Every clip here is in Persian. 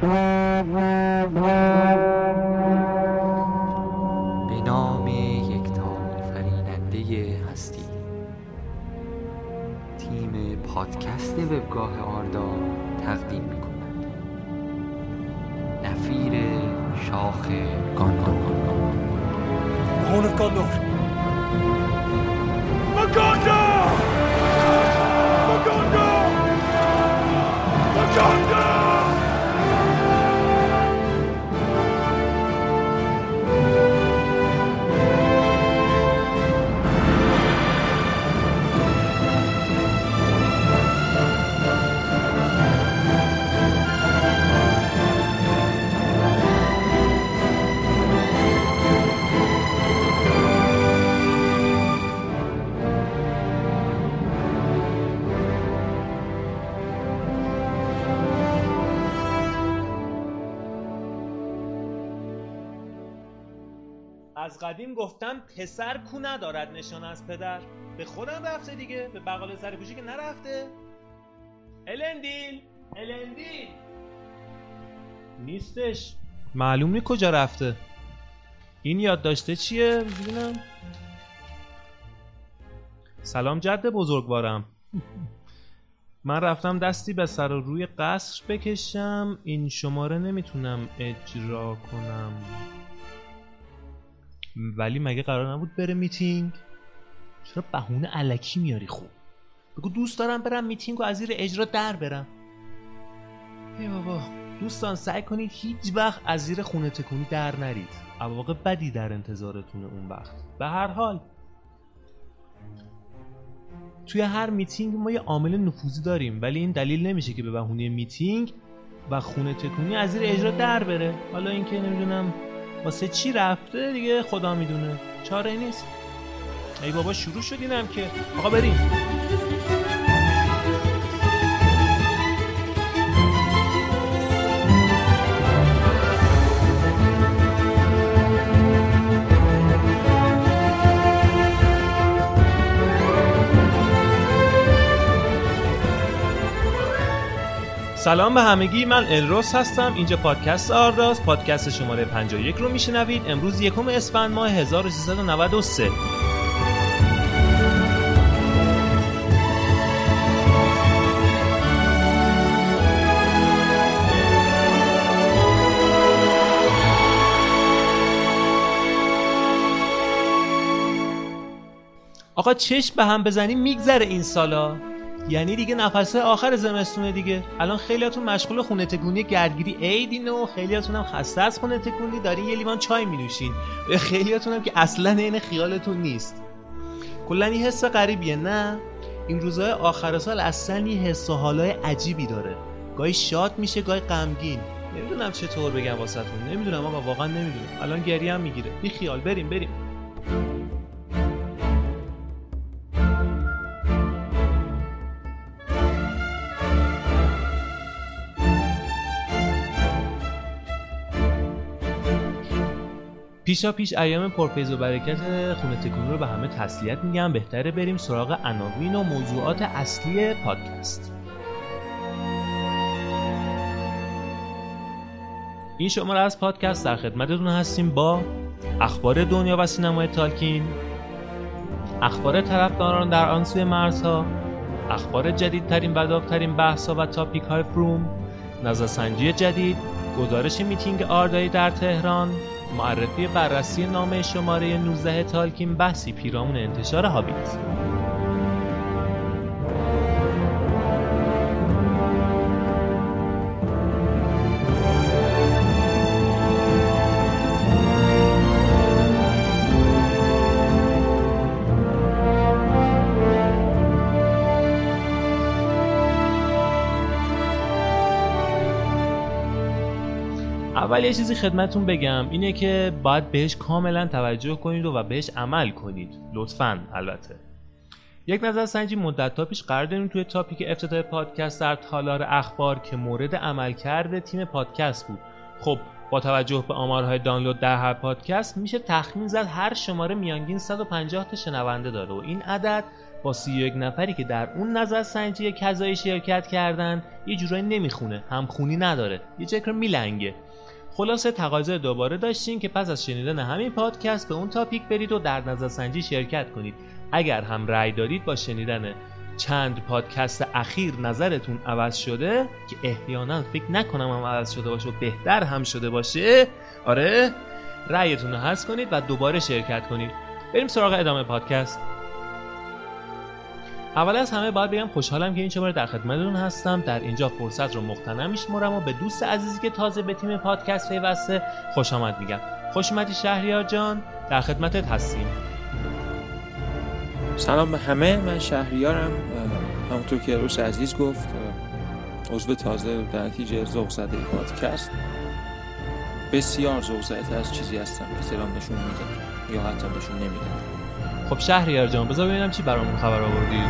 به نام یکتا فریننده هستی. تیم پادکست وبگاه آردا تقدیم می کند نفیر شاخ گاندور. Horn از قدیم گفتم پسر کو ندارد نشان از پدر. به خودم رفته دیگه به بقال سر گوشی که نرفته. الندیل الندیل. نیستش. معلوم نی کجا رفته. این یاد داشته چیه؟ ببینم سلام جد بزرگوارم. من رفتم دستی به سر و روی قصر بکشم. این شماره نمی‌تونم اجرا کنم. ولی مگه قرار نبود بره میتینگ؟ چرا بهونه الکی میاری خوب بگو دوست دارم برم میتینگ و از زیر اجرا در برم. ای بابا دوستان سعی کنید هیچ وقت از زیر خونه تکونی در نرید. عواقب بدی در انتظارتونه اون وقت. به هر حال. توی هر میتینگ ما یه عامل نفوذی داریم ولی این دلیل نمیشه که به بهونه میتینگ و خونه تکونی از زیر اجرا در بره. حالا اینکه نمی‌دونم واسه چی رفته دیگه؟ خدا می‌دونه. چاره نیست. ای بابا شروع شد اینم که. آقا بریم. سلام به همگی من الروس هستم. اینجا پادکست آرداز. پادکست شماره 51 رو میشنوید. امروز یکم اسفند ماه 1393 آقا چشم به هم بزنیم میگذره این سالا. یعنی دیگه نفسه آخر زمستونه دیگه. الان خیلیاتون مشغول خونه تکونی گردگیری عیدین و خیلیاتون هم خسته از خونه تکونی دارین یه لیوان چای می نوشین و خیلیاتون هم که اصلا این خیالتون نیست. کلا این حس غریبیه نه؟ این روزهای آخر سال اصلا یه حس و حالای عجیبی داره. گاهی شاد میشه گاهی غمگین. نمی‌دونم چطور بگم واسهتون. نمی‌دونم آقا واقعا نمی‌دونم. الان گریه هم می‌گیره. بی خیال بریم بریم. پیشا پیش ایام پرفیض و برکت خونه تکونی رو به همه تسلیت میگم. بهتره بریم سراغ عناوین و موضوعات اصلی پادکست. این شماره از پادکست در خدمتتون هستیم با اخبار دنیا و سینمای تالکین اخبار طرفداران در آن سوی مرزها اخبار جدیدترین و داغترین بحث‌ها و تاپیک های فروم نظرسنجی جدید گزارش میتینگ آردایی در تهران معرفی بررسی نامه شماره 19 تالکین بحثی پیرامون انتشار هابیت اول یه چیزی خدمتون بگم. اینه که باید بهش کاملا توجه کنید و بهش عمل کنید. لطفا البته. یک نظر سنجی مدت تا پیش قرار داریم توی تاپیک افتتاح پادکست در تالار اخبار که مورد عملکرد تیم پادکست بود. خب با توجه به آمارهای دانلود در هر پادکست میشه تخمین زد هر شماره میانگین 150 تا شنونده داره و این عدد با 31 نفری که در اون نظر سنجی کذایی شرکت کردن یه جورایی نمی‌خونه. همخونی نداره. یه چکر میلنگه. خلاصه تقاضای دوباره داشتین که پس از شنیدن همین پادکست به اون تاپیک برید و در نظر سنجی شرکت کنید. اگر هم رأی دارید با شنیدن چند پادکست اخیر نظرتون عوض شده که احیانا فکر نکنم هم عوض شده باشه و بهتر هم شده باشه آره رأیتون رو حذف کنید و دوباره شرکت کنید. بریم سراغ ادامه پادکست. اول از همه باید بگم خوشحالم که این شماره در خدمتتون هستم. در اینجا فرصت رو مختنم میشمرم و به دوست عزیزی که تازه به تیم پادکست پیوسته خوش آمد میگم. خوش اومدی شهریار جان. در خدمتت هستیم. سلام به همه. من شهریارم. همونطور که روش عزیز گفت عضو تازه در نتیجه ذوق زده پادکست. بسیار ذوق زده از چیزی هستم. که سلام نشون میده یا حتی نشون نمیده خب شهریار جان بذار ببینم چی برامون خبر آوردی.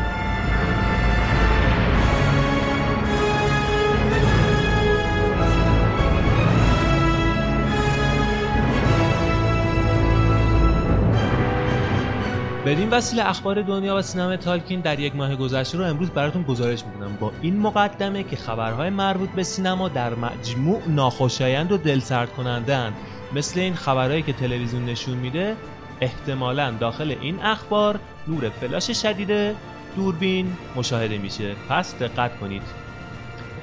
بدین وسیله اخبار دنیا و سینما تالکین در یک ماه گذشته رو امروز براتون گزارش می‌کنم. با این مقدمه که خبرهای مربوط به سینما در مجموع ناخوشایند و دلسرد کننده مثل این خبرهایی که تلویزیون نشون میده احتمالا داخل این اخبار نور فلاش شدید دوربین مشاهده میشه. پس دقت کنید.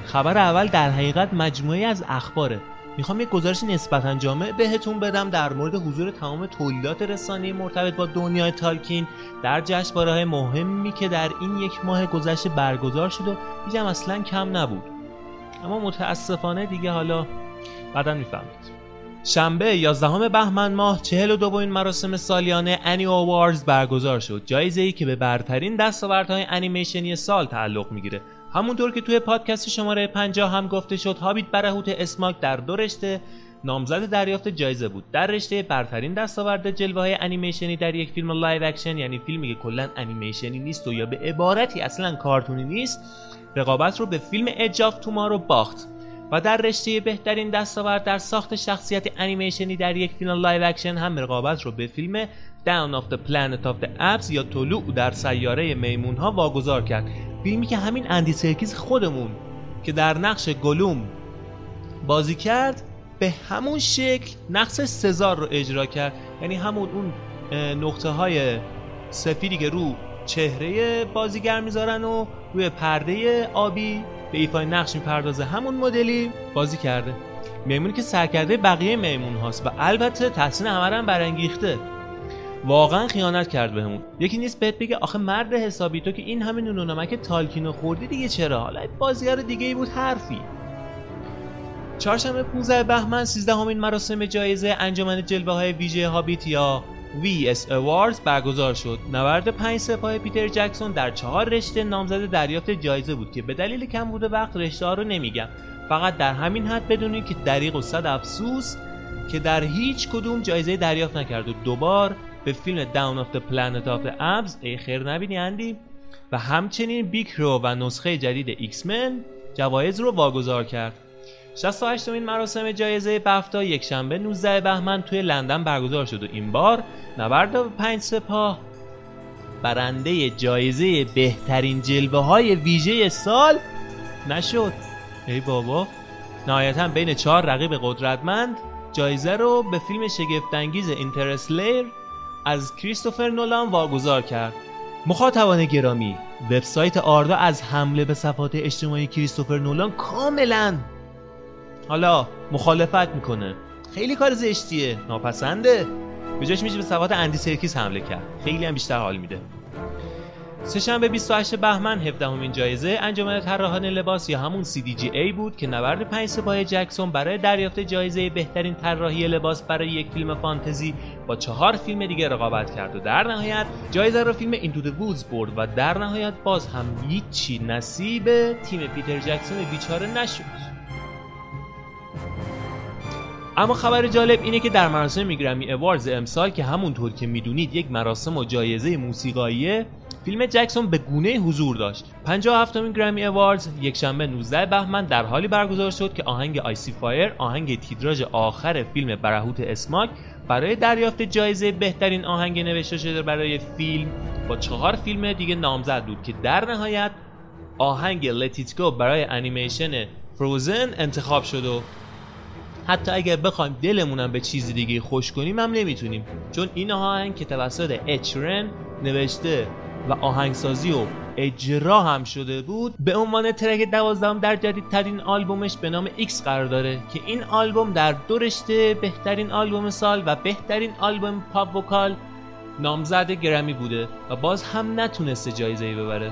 خبر اول در حقیقت مجموعه از اخباره. می‌خوام یک گزارش نسبتا جامع بهتون بدم در مورد حضور تمام تولیدات رسانه‌ای مرتبط با دنیای تالکین در جشنواره های مهمی که در این یک ماه گذشته برگزار شد و هیچ اصلا کم نبود. اما متاسفانه دیگه حالا بعدا می‌فهمید. شنبه 11 بهمن ماه 42 این مراسم سالیانه Annie Awards برگزار شد. جایزه ای که به برترین دستاوردهای انیمیشنی سال تعلق می‌گیره. همونطور که توی پادکست شماره 50 هم گفته شد هابیت برهوت اسماک در دو رشته نامزد دریافت جایزه بود. در رشته برترین دستاورد جلوه های انیمیشنی در یک فیلم live action یعنی فیلمی که کلا انیمیشنی نیست و یا به عبارتی اصلا کارتونی نیست رقابت رو به فیلم Edge of Tomorrow باخت. و در رشته بهترین دستاورد در ساخت شخصیت انیمیشنی در یک فیلم live action هم رقابت رو به فیلم Dawn of the Planet of the Apes یا طلوع در سیاره میمون ها واگذار کرد. فیلمی که همین اندی سرکیز خودمون که در نقش گلوم بازی کرد به همون شکل نقش سزار رو اجرا کرد. یعنی همون اون نقطه های سفیدی که رو چهره بازیگر می‌ذارن و روی پرده آبی به ایفای نقش می‌پردازه. همون مدلی بازی کرده. میمونی که سرکرده بقیه میمون هاست و البته تحسین همه هم برانگیخته. واقعا خیانت کرد بهمون. یکی نیست بهت بگه آخه مرد حسابی تو که این همه نون و نمک تالکینو خوردی دیگه چرا؟ حالا بازیگر دیگه ای بود حرفی. چهارشنبه 15 بهمن 13 همین مراسم جایزه انجمن جلوه های ویژه هابیت یا VES Awards برگزار شد. نبرد پنج سپاه پیتر جکسون در چهار رشته نامزد دریافت جایزه بود که به دلیل کمبود وقت رشته ها رو نمیگم. فقط در همین حد بدونید که دریغ و صد افسوس که در هیچ کدوم جایزه دریافت نکرد و دوبار به فیلم Dawn of the Planet of the Apes خیر نبینی اندی و همچنین Big Hero و نسخه جدید X-Men جوایز رو واگذار کرد 68 مین مراسم جایزه بفتا یک شنبه 19 بهمن توی لندن برگزار شد و این بار نبرد پنج سپاه. برنده جایزه بهترین جلوه های ویژه سال نشد. ای بابا نهایتا بین چهار رقیب قدرتمند جایزه رو به فیلم شگفتانگیز اینترسلیر از کریستوفر نولان واگذار کرد. مخاطبان گرامی وبسایت آردا از حمله به صفحات اجتماعی کریستوفر نولان کاملا حالا مخالفت می‌کنه. خیلی کار زشتیه. ناپسنده. به جاش میشه به صفحات اندی سرکیز حمله کرد. خیلی هم بیشتر حال میده. سهشنبه 28 بهمن 17 همین جایزه انجمن طراحان لباس یا همون CDGA بود که نبرد پنج سپاه جکسون برای دریافت جایزه بهترین طراحی لباس برای یک فیلم فانتزی با چهار فیلم دیگه رقابت کرد و در نهایت جایزه رو فیلم اینتو د وودز برد و در نهایت باز هم هیچی نصیب تیم پیتر جکسون بیچاره نشد. اما خبر جالب اینه که در مراسم Grammy Awards امسال که همونطور که می‌دونید یک مراسم و جایزه موسیقاییه فیلم جکسون به گونه حضور داشت. 57 مین Grammy Awards یکشنبه 19 بهمن در حالی برگزار شد که آهنگ I See Fire آهنگ تیتراژ آخر فیلم برهوت اسماگ برای دریافت جایزه بهترین آهنگ نوشته شده برای فیلم با چهار فیلم دیگه نامزد بود که در نهایت آهنگ Let It Go برای انیمیشن Frozen انتخاب شد و حتی اگر بخوایم دلمونم به چیزی دیگه خوش کنیم هم نمی‌تونیم. چون این آهنگ که توسط Ed Sheeran نوشته و آهنگسازی و اجرا هم شده بود به عنوان track دوازدهم در جدیدترین آلبومش به نام X قرار داره که این آلبوم در دو رشته بهترین آلبوم سال و بهترین آلبوم پاپ vocal نامزد گرمی بوده و باز هم نتونسته جایزه ای ببره.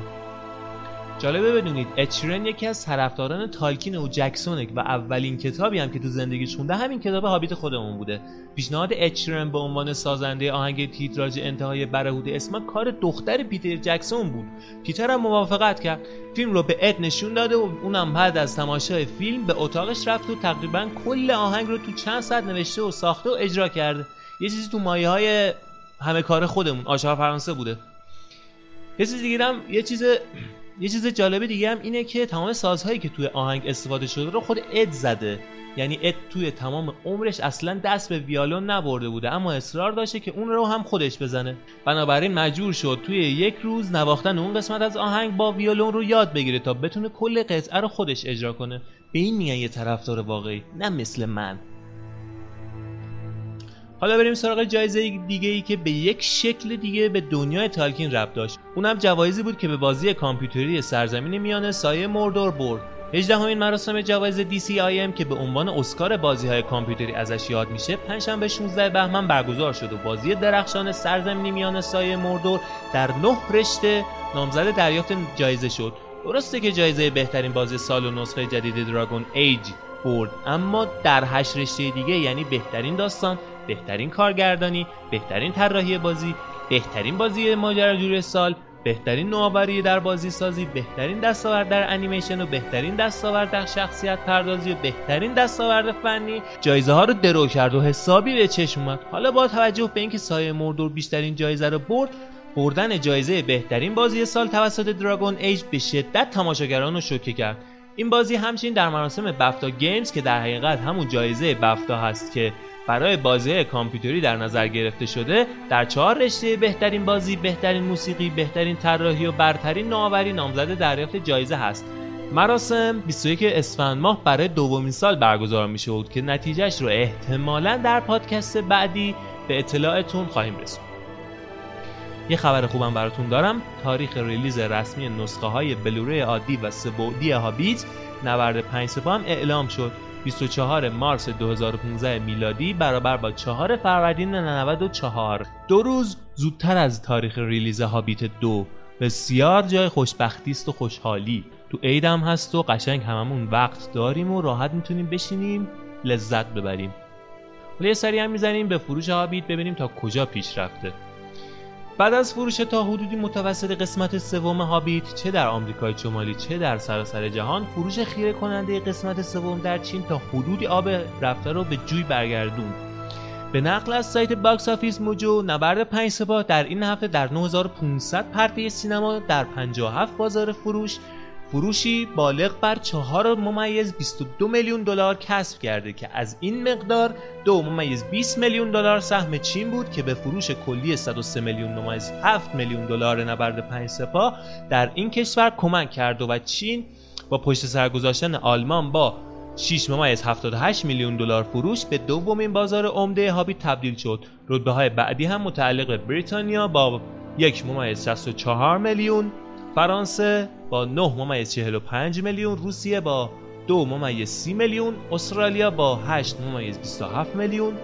جالبه بدونید اچرن یکی از طرفداران تالکین و جکسونه و اولین کتابی هم که تو زندگیش خونده همین کتاب هابیت خودمون بوده. پیشنهاد اچرن به عنوان سازنده آهنگ تیتراژ انتهای برهود اسم کار دختر پیتر جکسون بود. پیتر هم موافقت کرد. فیلم رو به اد نشون داده و اونم بعد از تماشای فیلم به اتاقش رفت و تقریبا کل آهنگ رو تو چند ساعت نوشته و ساخته و اجرا کرده. یه چیزی تو مایه های همه کار خودمون آشار فرانسه بوده. یه چیز دیگه هم یه چیز یه چیز جالب دیگه هم اینه که تمام سازهایی که توی آهنگ استفاده شده رو خود اد زده. یعنی اد توی تمام عمرش اصلا دست به ویالون نبرده بوده. اما اصرار داشته که اون رو هم خودش بزنه. بنابراین مجبور شد توی یک روز نواختن اون قسمت از آهنگ با ویالون رو یاد بگیره تا بتونه کل قطعه رو خودش اجرا کنه. به این میگن یه طرفدار واقعی نه مثل من. حالا بریم سراغ جایزه دیگه ای که به یک شکل دیگه به دنیای تالکین ربط داشت. اونم جوایزی بود که به بازی کامپیوتری سرزمین میانه سایه موردور برد. 18 همین مراسم جوایز DCIM که به عنوان اسکار بازی های کامپیوتری ازش یاد میشه پنجشنبه 16 بهمن برگزار شد و بازی درخشان سرزمینی میان سایه موردور در نه رشته نامزد دریافت جایزه شد. درسته که جایزه بهترین بازی سال و نسخه جدید دراگون ایج برد اما در هشت رشته دیگه یعنی بهترین داستان بهترین کارگردانی بهترین طراحی بازی بهترین بازی ماجراجوی سال بهترین نوآوری در بازی سازی بهترین دستاورد در انیمیشن و بهترین دستاورد در شخصیت پردازی و بهترین دستاورد فنی. جایزه ها رو درو کرد و حسابی به چشم اومد. حالا با توجه به اینکه سایه مردور بیشترین جایزه رو برد بردن جایزه بهترین بازی سال توسط دراگون ایج به شدت تماشاگران رو شوکه کرد. این بازی همچنین در مراسم بفتا Games که در حقیقت همون جایزه بفتا هست که برای بازی کامپیوتری در نظر گرفته شده در چهار رشته بهترین بازی، بهترین موسیقی، بهترین طراحی و برترین نوآوری نامزد دریافت جایزه هست. مراسم 21 اسفند ماه برای دومین سال برگزار میشه بود که نتیجهش رو احتمالا در پادکست بعدی به اطلاعتون خواهیم رسوند. یه خبر خوبم براتون دارم تاریخ release رسمی نسخه های Blu-ray عادی و سه‌بعدی هابیت نبرد 5 سپاه هم اعلام شد 24 مارس 2015 میلادی برابر با 4 فروردین 94 دو روز زودتر از تاریخ ریلیز هابیت دو. بسیار جای خوشبختی است و خوشحالی. تو عیدم هست و قشنگ هممون وقت داریم و راحت می‌تونیم بشینیم لذت ببریم. ولی یه سری هم می‌زنیم به فروش هابیت ببینیم تا کجا پیش رفته. بعد از فروش تا حدودی متوسط قسمت سوم هابیت چه در آمریکای شمالی چه در سراسر جهان فروش خیره کننده قسمت سوم در چین تا حدودی آب رفته رو به جوی برگردون. به نقل از سایت Box Office Mojo نبرد پنج سپاه در این هفته در 9500 پرده سینما در 57 بازار فروش فروشی بالغ بر 4 ممیز 22 میلیون دلار کسب کرده که از این مقدار دو ممیز 20 میلیون دلار سهم چین بود که به فروش کلی 103 میلیون ممیز 7 میلیون دلار نبرد 5 سپاه در این کشور کمک کرد و چین با پشت سر گذاشتن آلمان با 6 ممیز 78 میلیون دلار فروش به دومین بازار عمده هابی تبدیل شد. رتبه های بعدی هم متعلق به بریتانیا با یک ممیز 64 میلیون فرانسه با 9 ممیز 45 میلیون روسیه با 2 ممیز 30 میلیون استرالیا با 8 ممیز 27 میلیون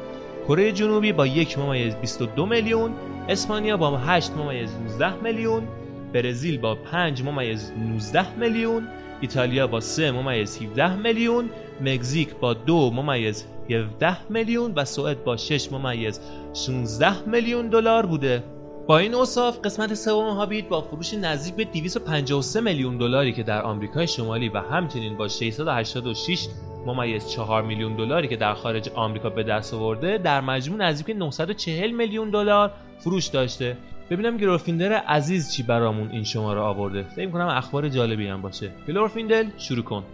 کره جنوبی با 1 ممیز 22 میلیون اسپانیا با 8 ممیز 19 میلیون برزیل با 5 ممیز 19 میلیون ایتالیا با 3 ممیز 17 میلیون مکزیک با 2 ممیز 17 میلیون و سوئد با 6 ممیز 16 میلیون دلار بوده. با این اوصاف قسمت سوم هابیت با فروش نزدیک به 253 میلیون دلاری که در آمریکای شمالی و همچنین با 686 ممیز 4 میلیون دلاری که در خارج آمریکا به دست آورده در مجموع نزدیک 940 میلیون دلار فروش داشته. ببینم گروفیندر عزیز چی برامون این شماره آورده. فکر کنم اخبار جالبی هم باشه. گروفیندل شروع کن.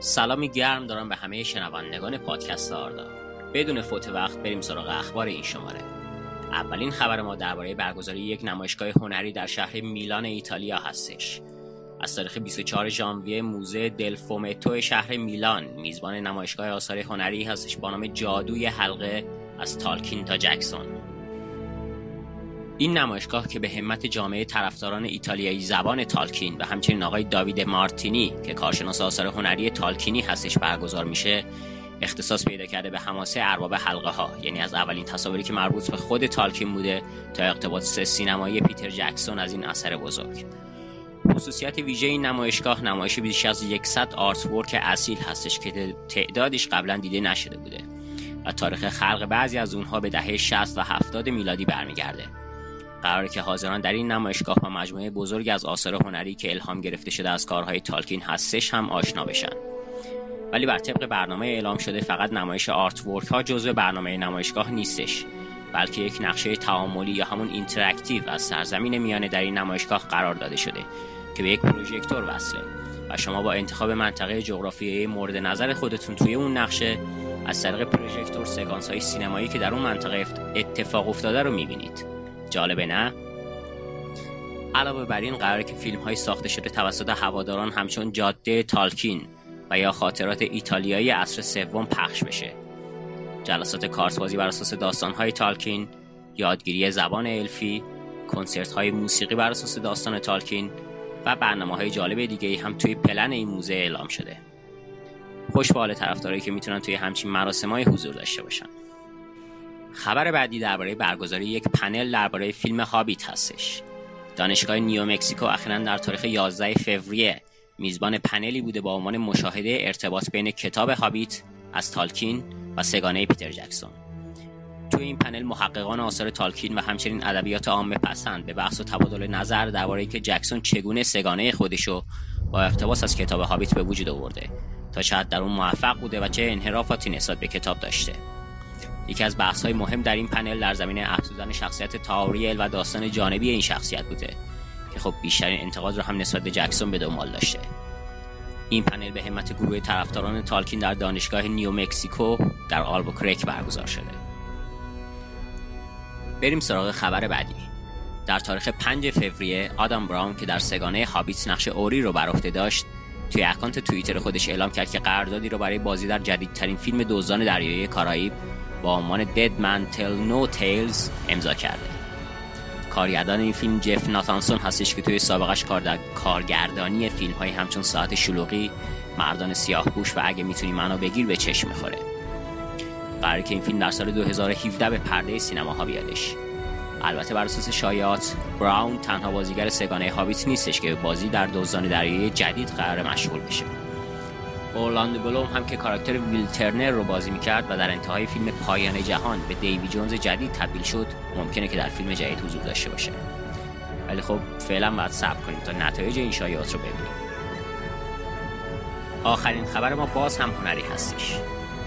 سلامی گرم دارم به همه شنوندگان پادکست آردا. بدون فوت وقت بریم سراغ اخبار این شماره. اولین خبر ما درباره برگزاری یک نمایشگاه هنری در شهر میلان ایتالیا هستش. از تاریخ 24 ژانویه موزه دلفومتو شهر میلان میزبان نمایشگاه آثار هنری هستش با نام جادوی حلقه از تالکین تا جکسون. این نمایشگاه که به همت جامعه طرفداران ایتالیایی زبان تالکین و همچنین آقای داوید مارتینی که کارشناس آثار هنری تالکینی هستش برگزار میشه اختصاص پیدا کرده به حماسه ارباب حلقه ها یعنی از اولین تصاویری که مربوط به خود تالکین بوده تا اقتباس سینمایی پیتر جکسون از این اثر بزرگ. خصوصیت ویژه این نمایشگاه نمایش بیش از 100 آرت ورک اصیل هستش که تعدادش قبلا دیده نشده بوده و تاریخ خلق بعضی از اونها به دهه 60 و 70 میلادی برمیگرده. قراره که حاضران در این نمایشگاه با مجموعه بزرگ از آثار هنری که الهام گرفته شده از کارهای تالکین هستش هم آشنا بشن. ولی بر طبق برنامه اعلام شده فقط نمایش artwork ها جزو برنامه نمایشگاه نیستش بلکه یک نقشه تعاملی یا همون interactive از سرزمین میانه در این نمایشگاه قرار داده شده که به یک پروژکتور وصله و شما با انتخاب منطقه جغرافیایی مورد نظر خودتون توی اون نقشه از طریق پروژکتور سکانس های سینمایی که در اون منطقه اتفاق افتاده رو می‌بینید جالبه نه؟ علاوه بر این قراره که فیلم های ساخته شده توسط هواداران همچون جاده تالکین و یا خاطرات ایتالیایی عصر سوم پخش بشه. جلسات کارتبازی بر اساس داستان های تالکین یادگیری زبان الفی کنسرت های موسیقی بر اساس داستان تالکین و برنامه های جالب دیگه هم توی پلن این موزه اعلام شده. خوش به حال طرفدارایی که می‌تونن توی همچین مراسمای حضور داشته باشن. خبر بعدی درباره برگزاری یک پنل درباره فیلم هابیت هستش. دانشگاه نیو مکسیکو اخیرا در تاریخ 11 فوریه میزبان پنلی بوده با عنوان مشاهده ارتباط بین کتاب هابیت از تالکین و سگانه پیتر جکسون. توی این پنل محققان آثار تالکین و همچنین ادبیات عامه پسند به بحث و تبادل نظر درباره که جکسون چگونه سگانه خودشو با اقتباس از کتاب هابیت به وجود آورده تا شاید در اون موفق بوده و چه انحرافاتی نسبت به کتاب داشته. یکی از بحث های مهم در این پنل در زمینه افزودن شخصیت تاوریل و داستان جانبی این شخصیت بوده. که خب بیشترین انتقاد رو هم نسبت به جکسون به دنبال داشته. این پنل به همت گروه طرفداران تالکین در دانشگاه نیو مکسیکو در آلبوکرک برگزار شده. بریم سراغ خبر بعدی. در تاریخ 5 فوریه آدام براون که در سگانه هابیت نقش اوری رو بر عهده داشت توی اکانت توییتر خودش اعلام کرد که قراردادی رو برای بازی در جدیدترین فیلم دزدان دریایی کارائیب با عنوان Dead Man Tell No Tales امضا کرده. کارگردان این فیلم جف ناتانسون هستش که توی سابقش کار کارگردانی فیلم های همچون ساعت شلوغی مردان سیاه پوش و اگه می‌تونی منو بگیر به چشم می‌خوره. قراره که این فیلم در سال 2017 به پرده سینماها بیادش. البته بر اساس شایعات براون تنها بازیگر سگانه هابیت نیستش که بازی در دوزان دریایی جدید قرار مشغول بشه. اورلاندو بلوم هم که کاراکتر ویل ترنر رو بازی می‌کرد و در انتهای فیلم پایان جهان به دیوی جونز جدید تبدیل شد ممکنه که در فیلم جدید حضور داشته باشه. ولی خب فعلا باید صبر کنیم تا نتایج این شایعات رو ببینیم. آخرین خبر ما باز هم هنری هستش.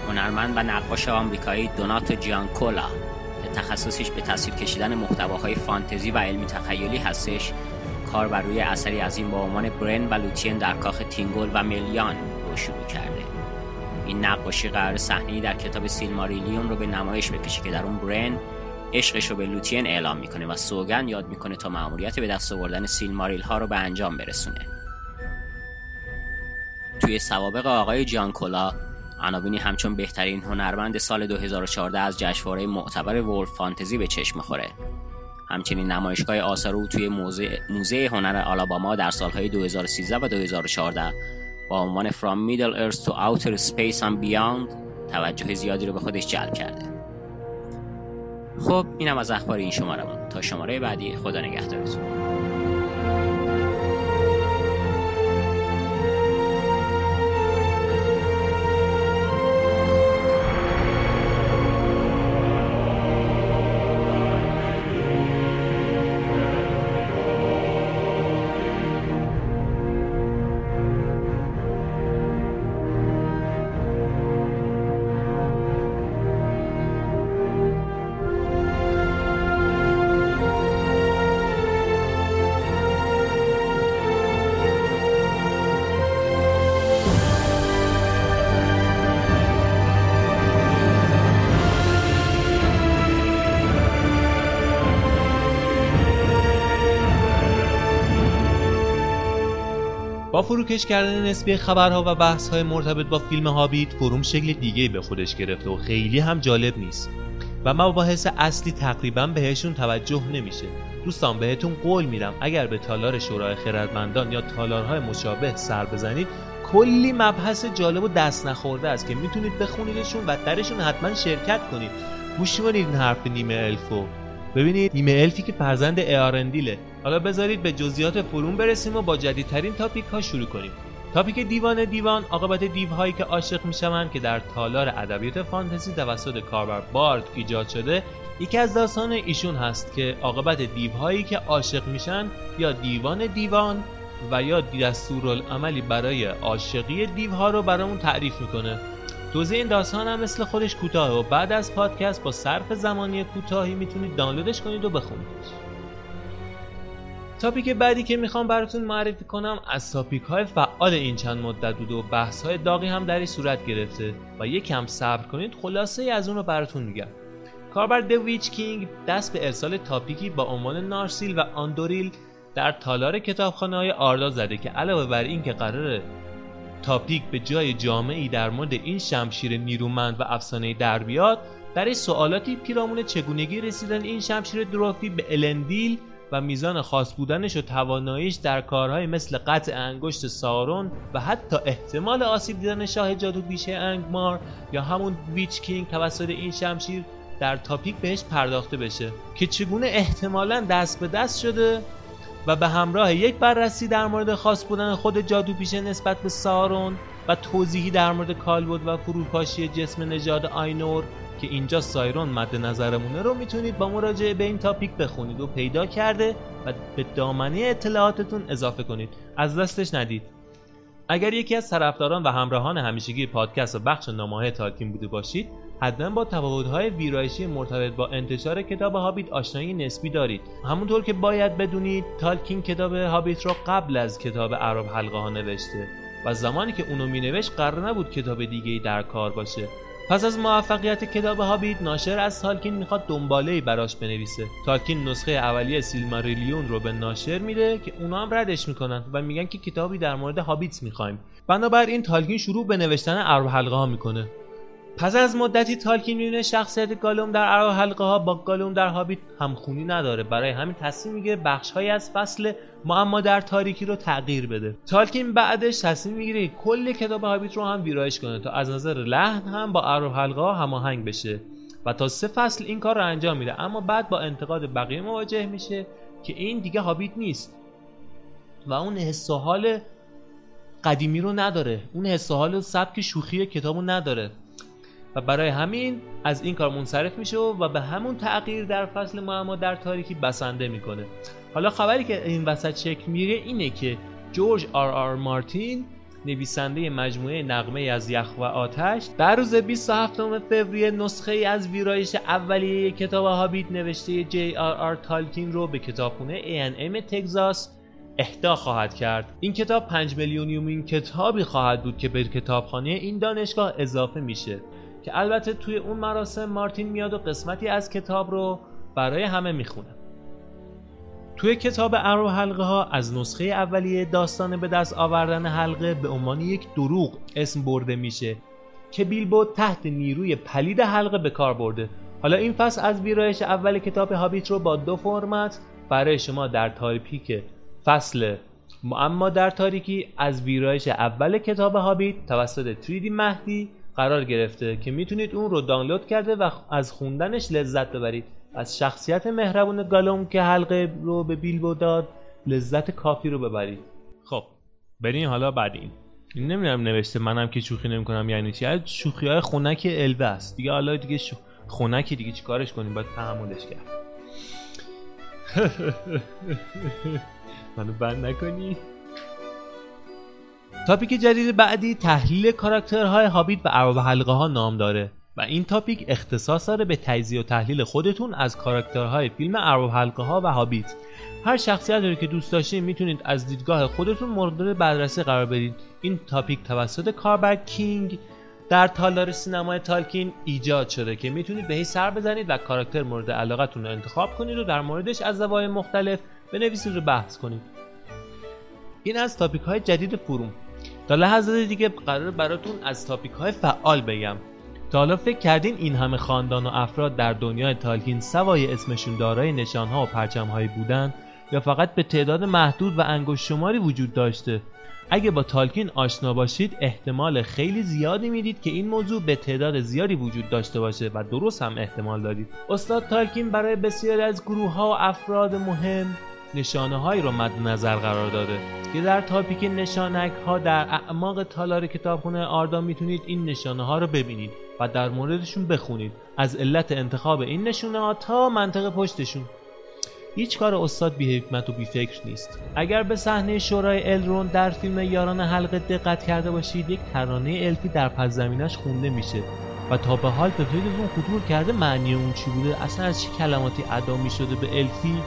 هنرمند و نقاش آمریکایی دوناتو جیانکولا که تخصصش به تصویر کشیدن محتواهای فانتزی و علمی تخیلی هستش کار بر روی اثری از این با عنوان برن و لوتین در کاخ تینگول و ملیان. شروع کرده. این نقاشی قرار صحنه در کتاب سیلماریلیون رو به نمایش بکشه که در اون برن عشقش رو به لوتین اعلام می‌کنه و سوگند یاد می‌کنه تا مأموریت به دست آوردن سیلماریل ها رو به انجام برسونه. توی سوابق آقای جانکولا عناوینی همچون بهترین هنرمند سال 2014 از جشنواره معتبر وولف فانتزی به چشم می‌خوره. همچنین نمایشگاه آثار او توی موزه, موزه هنر آلاباما در سالهای 2013 و 2014 با عنوان From Middle Earth to Outer Space and Beyond توجه زیادی رو به خودش جلب کرده. خب اینم از اخبار این شمارمون. تا شماره بعدی خدا نگهدارتون. فروکش کردن نسبی خبرها و بحث‌های مرتبط با فیلم هابیت فروم شکل دیگه به خودش گرفته و خیلی هم جالب نیست. و مباحث اصلی تقریبا بهشون توجه نمیشه. دوستان بهتون قول میدم اگر به تالار شورای خردمندان یا تالارهای مشابه سر بزنید کلی مبحث جالب و دست نخورده است که می‌تونید بخونیدشون و درشون حتما شرکت کنید. گوش کنید این حرف نیمه الفو. ببینید نیمه الفی که فرزند ایارندیله حالا بذارید به جزئیات فروم برسیم و با جدیدترین تاپیک ها شروع کنیم. تاپیک دیوان دیوان عاقبت دیوهایی که عاشق می‌شوند که در تالار ادبیات فانتزی توسط کاربر بارد ایجاد شده یکی از داستان ایشون هست که عاقبت دیوهایی که عاشق میشن یا دیوان دیوان و یا دستورالعملی برای عاشقی دیوها رو برامون تعریف می‌کنه. توضیح این داستان هم مثل خودش کوتاه و بعد از پادکست با صرف زمانی کوتاهی می‌تونید دانلودش کنید و بخونیدش. topic بعدی که می‌خوام براتون معرفی کنم از topic های فعال این چند مدت بوده و بحث های داغی هم در صورت گرفته و یکم صبر کنید خلاصه ای از اون رو براتون میگم. کاربر The Witch-king دست به ارسال topic ی با عنوان نارسیل و آندوریل در تالار کتابخانه های آردا زده که علاوه بر این که قرار topic به جای جامعی در مورد این شمشیر نیرومند و افسانه در بیاد در سوالاتی پیرامون چگونگی رسیدن این شمشیر دروفی به الندیل و میزان خاص بودنش و تواناییش در کارهای مثل قطع انگشت سارون و حتی احتمال آسیب دیدن شاه جادو بیشه انگمار یا همون ویچ کینگ توسط این شمشیر در تاپیک بهش پرداخته بشه که چگونه احتمالا دست به دست شده و به همراه یک بررسی در مورد خاص بودن خود جادو پیشه نسبت به سارون و توضیحی در مورد کالبد و فروپاشی جسم نژاد آینور که اینجا سایرون مد نظرمونه رو می‌تونید با مراجعه به این تاپیک بخونید و پیدا کرده و به دامنه اطلاعاتتون اضافه کنید. از دستش ندید. اگر یکی از طرفداران و همراهان همیشگی پادکست و بخش نامه تالکین بوده باشید حتما با تفاوت‌های ویرایشی مرتبط با انتشار کتاب هابیت آشنایی نسبی دارید. همونطور که باید بدونید تالکین کتاب هابیت را قبل از کتاب عرب حلقه ها نوشته و زمانی که اونو مینوشت قرار نبود کتاب دیگه در کار باشه. پس از موفقیت کتاب هابیت ناشر از تالکین می‌خواد دنباله براش بنویسه. تالکین نسخه اولیه سیلماریلیون رو به ناشر میده که اونا هم ردش می‌کنن و میگن که کتابی در مورد هابیت می‌خوایم. بنابراین تالکین شروع به نوشتن ارب حلقه ها می‌کنه. پس از مدتی تالکین می‌بینه شخصیت گالوم در ارب حلقه ها با گالوم در هابیت همخونی نداره. برای همین تصمیم می‌گیره بخش از فصل معما در تاریکی رو تغییر بده. تالکین بعدش تصمیم می‌گیره کل کتاب هابیت رو هم ویرایش کنه تا از نظر لحن هم با ارب حلقه ها هماهنگ بشه و تا سه فصل این کار رو انجام میده. اما بعد با انتقاد بقیه مواجه میشه که این دیگه هابیت نیست. و اون حس حال قدیمی رو نداره. اون حس حال سبک شوخی کتابو نداره. و برای همین از این کار منصرف میشه و به همون تغییر در فصل معما در تاریکی بسنده می‌کنه. حالا خبری که این وسط شکل می‌گیره اینه که جورج آر آر مارتین نویسنده مجموعه نقمه از یخ و آتش در روز 27 فوریه نسخه ای از ویرایش اولیه کتاب هابیت نوشته جی آر آر تالکین رو به کتابخونه ام تگزاس اهدا خواهد کرد. این کتاب 5 میلیونیومین کتابی خواهد بود که به کتابخانه این دانشگاه اضافه میشه. که البته توی اون مراسم مارتین میاد و قسمتی از کتاب رو برای همه می‌خونه. توی کتاب ارو حلقه ها از نسخه اولیه داستان به دست آوردن حلقه به عنوان یک دروغ اسم برده میشه که بیلبو تحت نیروی پلید حلقه به کار برده. حالا این فصل از ویرایش اول کتاب هابیت رو با دو فرمت برای شما در تاریپیک فصل معما در تاریکی از ویرایش اول کتاب هابیت توسط تریدی مهدی قرار گرفته که می‌تونید اون رو دانلود کرده و از خوندنش لذت ببرید. از شخصیت مهربون گالوم که حلقه رو به بیلبو داد لذت کافی رو ببرید. خب بریم حالا بعد این. نمی‌دونم نوشته منم که شوخی نمی‌کنم یعنی چی. از شوخی های خونک البه است. دیگه حالا دیگه شو... خونکی دیگه چیکارش کنیم؟ باید تحملش کرد. منو بند نکنی. تاپیک جدید بعدی تحلیل کاراکترهای هابیت و ارباب حلقه ها نام داره و این تاپیک اختصاص داره به تجزیه و تحلیل خودتون از کاراکترهای فیلم ارباب حلقه ها و هابیت. هر شخصیت رو که دوست داشتین می‌تونید از دیدگاه خودتون مورد بررسی قرار بدید این تاپیک توسط کاربر کینگ در تالار سینمای تالکین ایجاد شده که می‌تونید بهش سر بزنید و کاراکتر مورد علاقتون رو انتخاب کنید و در موردش از زوایای مختلف بنویسید و بحث کنید. این از تاپیک های جدید فروم. تا لحظات دیگه قرار براتون از تاپیک های فعال بگم. تا حالا فکر کردین این همه خاندان و افراد در دنیای تالکین سوای اسمشون دارای نشانها و پرچمهایی بودن یا فقط به تعداد محدود و انگشت شماری وجود داشته؟ اگه با تالکین آشنا باشید احتمال خیلی زیادی می‌دید که این موضوع به تعداد زیادی وجود داشته باشه و درست هم احتمال دارید استاد تالکین برای بسیاری از گروه ها و افراد مهم نشانه هایی رو مد نظر قرار داده که در تاپیک نشانک ها در اعماق تالار کتابخونه آردا می‌تونید این نشانه ها رو ببینید و در موردشون بخونید. از علت انتخاب این نشونه ها تا منطق پشتشون. هیچ کار استاد بی حکمت و بی فکر نیست. اگر به صحنه شورای الرون در فیلم یاران حلقه دقت کرده باشید یک ترانه الفی در پس زمینش خونده میشه و تا به حال به فکرتون خطور کرده معنی اون چی بوده؟ اصلا از چه کلماتی ادا می شده به الفی؟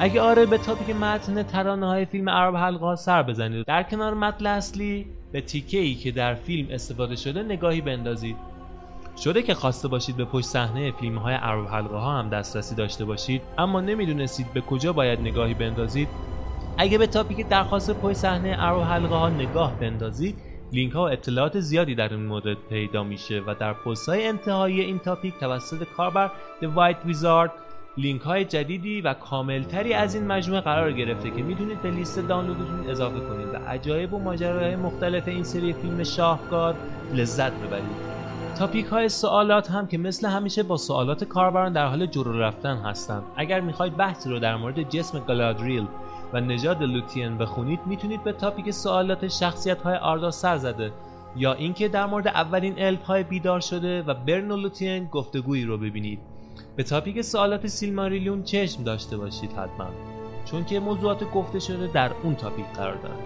اگه آره به تاپیک متن ترانه های فیلم عرب حلقه سر بزنید. در کنار متن اصلی به تیکه ای که در فیلم استفاده شده نگاهی بندازید. شده که خواسته باشید به پشت صحنه فیلم های عرب حلقه ها هم دسترسی داشته باشید اما نمی‌دونستید به کجا باید نگاهی بندازید. اگه به topic درخواست پشت صحنه ارباب حلقه ها نگاه بندازید لینک ها و اطلاعات زیادی در این مورد پیدا میشه و در پست های انتهایی این topic توسط کاربر The White Wizard لینک های جدیدی و کاملتری از این مجموعه قرار گرفته که می‌تونید به لیست دانلودتون اضافه کنید. و عجایب و ماجراهای مختلف این سری فیلم شاهکار لذت ببرید. topic های سوالات هم که مثل همیشه با سوالات کاربران در حال جلو رفتن هستند اگر می‌خواید بحثی رو در مورد جسم گالادریل و نژاد لوتین بخونید می‌تونید به تاپیک سوالات شخصیت های آردا سر زده یا اینکه در مورد اولین الف های بیدار شده و برنو لوتین گفتگویی رو ببینید. به تاپیک سوالات سیلماریلیون چشم داشته باشید حتما چون که موضوعات گفته شده در اون تاپیک قرار دارند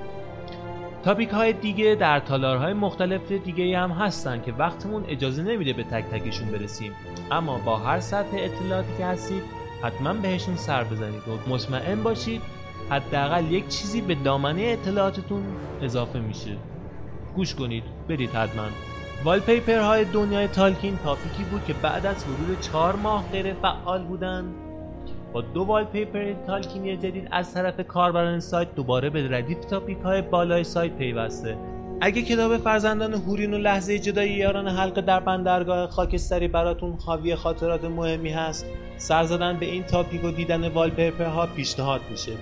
تاپیک های دیگه در تالارهای مختلف دیگه هم هستن که وقتمون اجازه نمیده به تک تکشون برسیم. اما با هر سطح اطلاعاتی که هستید حتما بهشون سر بزنید و مطمئن باشید حداقل یک چیزی به دامنه اطلاعاتتون اضافه میشه. گوش کنید برید حتما. والپیپر های دنیای تالکین تاپیکی بود که بعد از حدود چهار ماه غیر فعال بودن با دو والپیپر تالکینی جدید از طرف کاربران سایت دوباره به ردیف تاپیک های بالای سایت پیوسته. اگه کتاب فرزندان هورین و لحظه جدای یاران حلقه در بندرگاه خاکستری براتون حاوی خاطرات مهمی هست سر زدن به این تاپیک و دیدن والپیپر ها پیشنهاد میشه.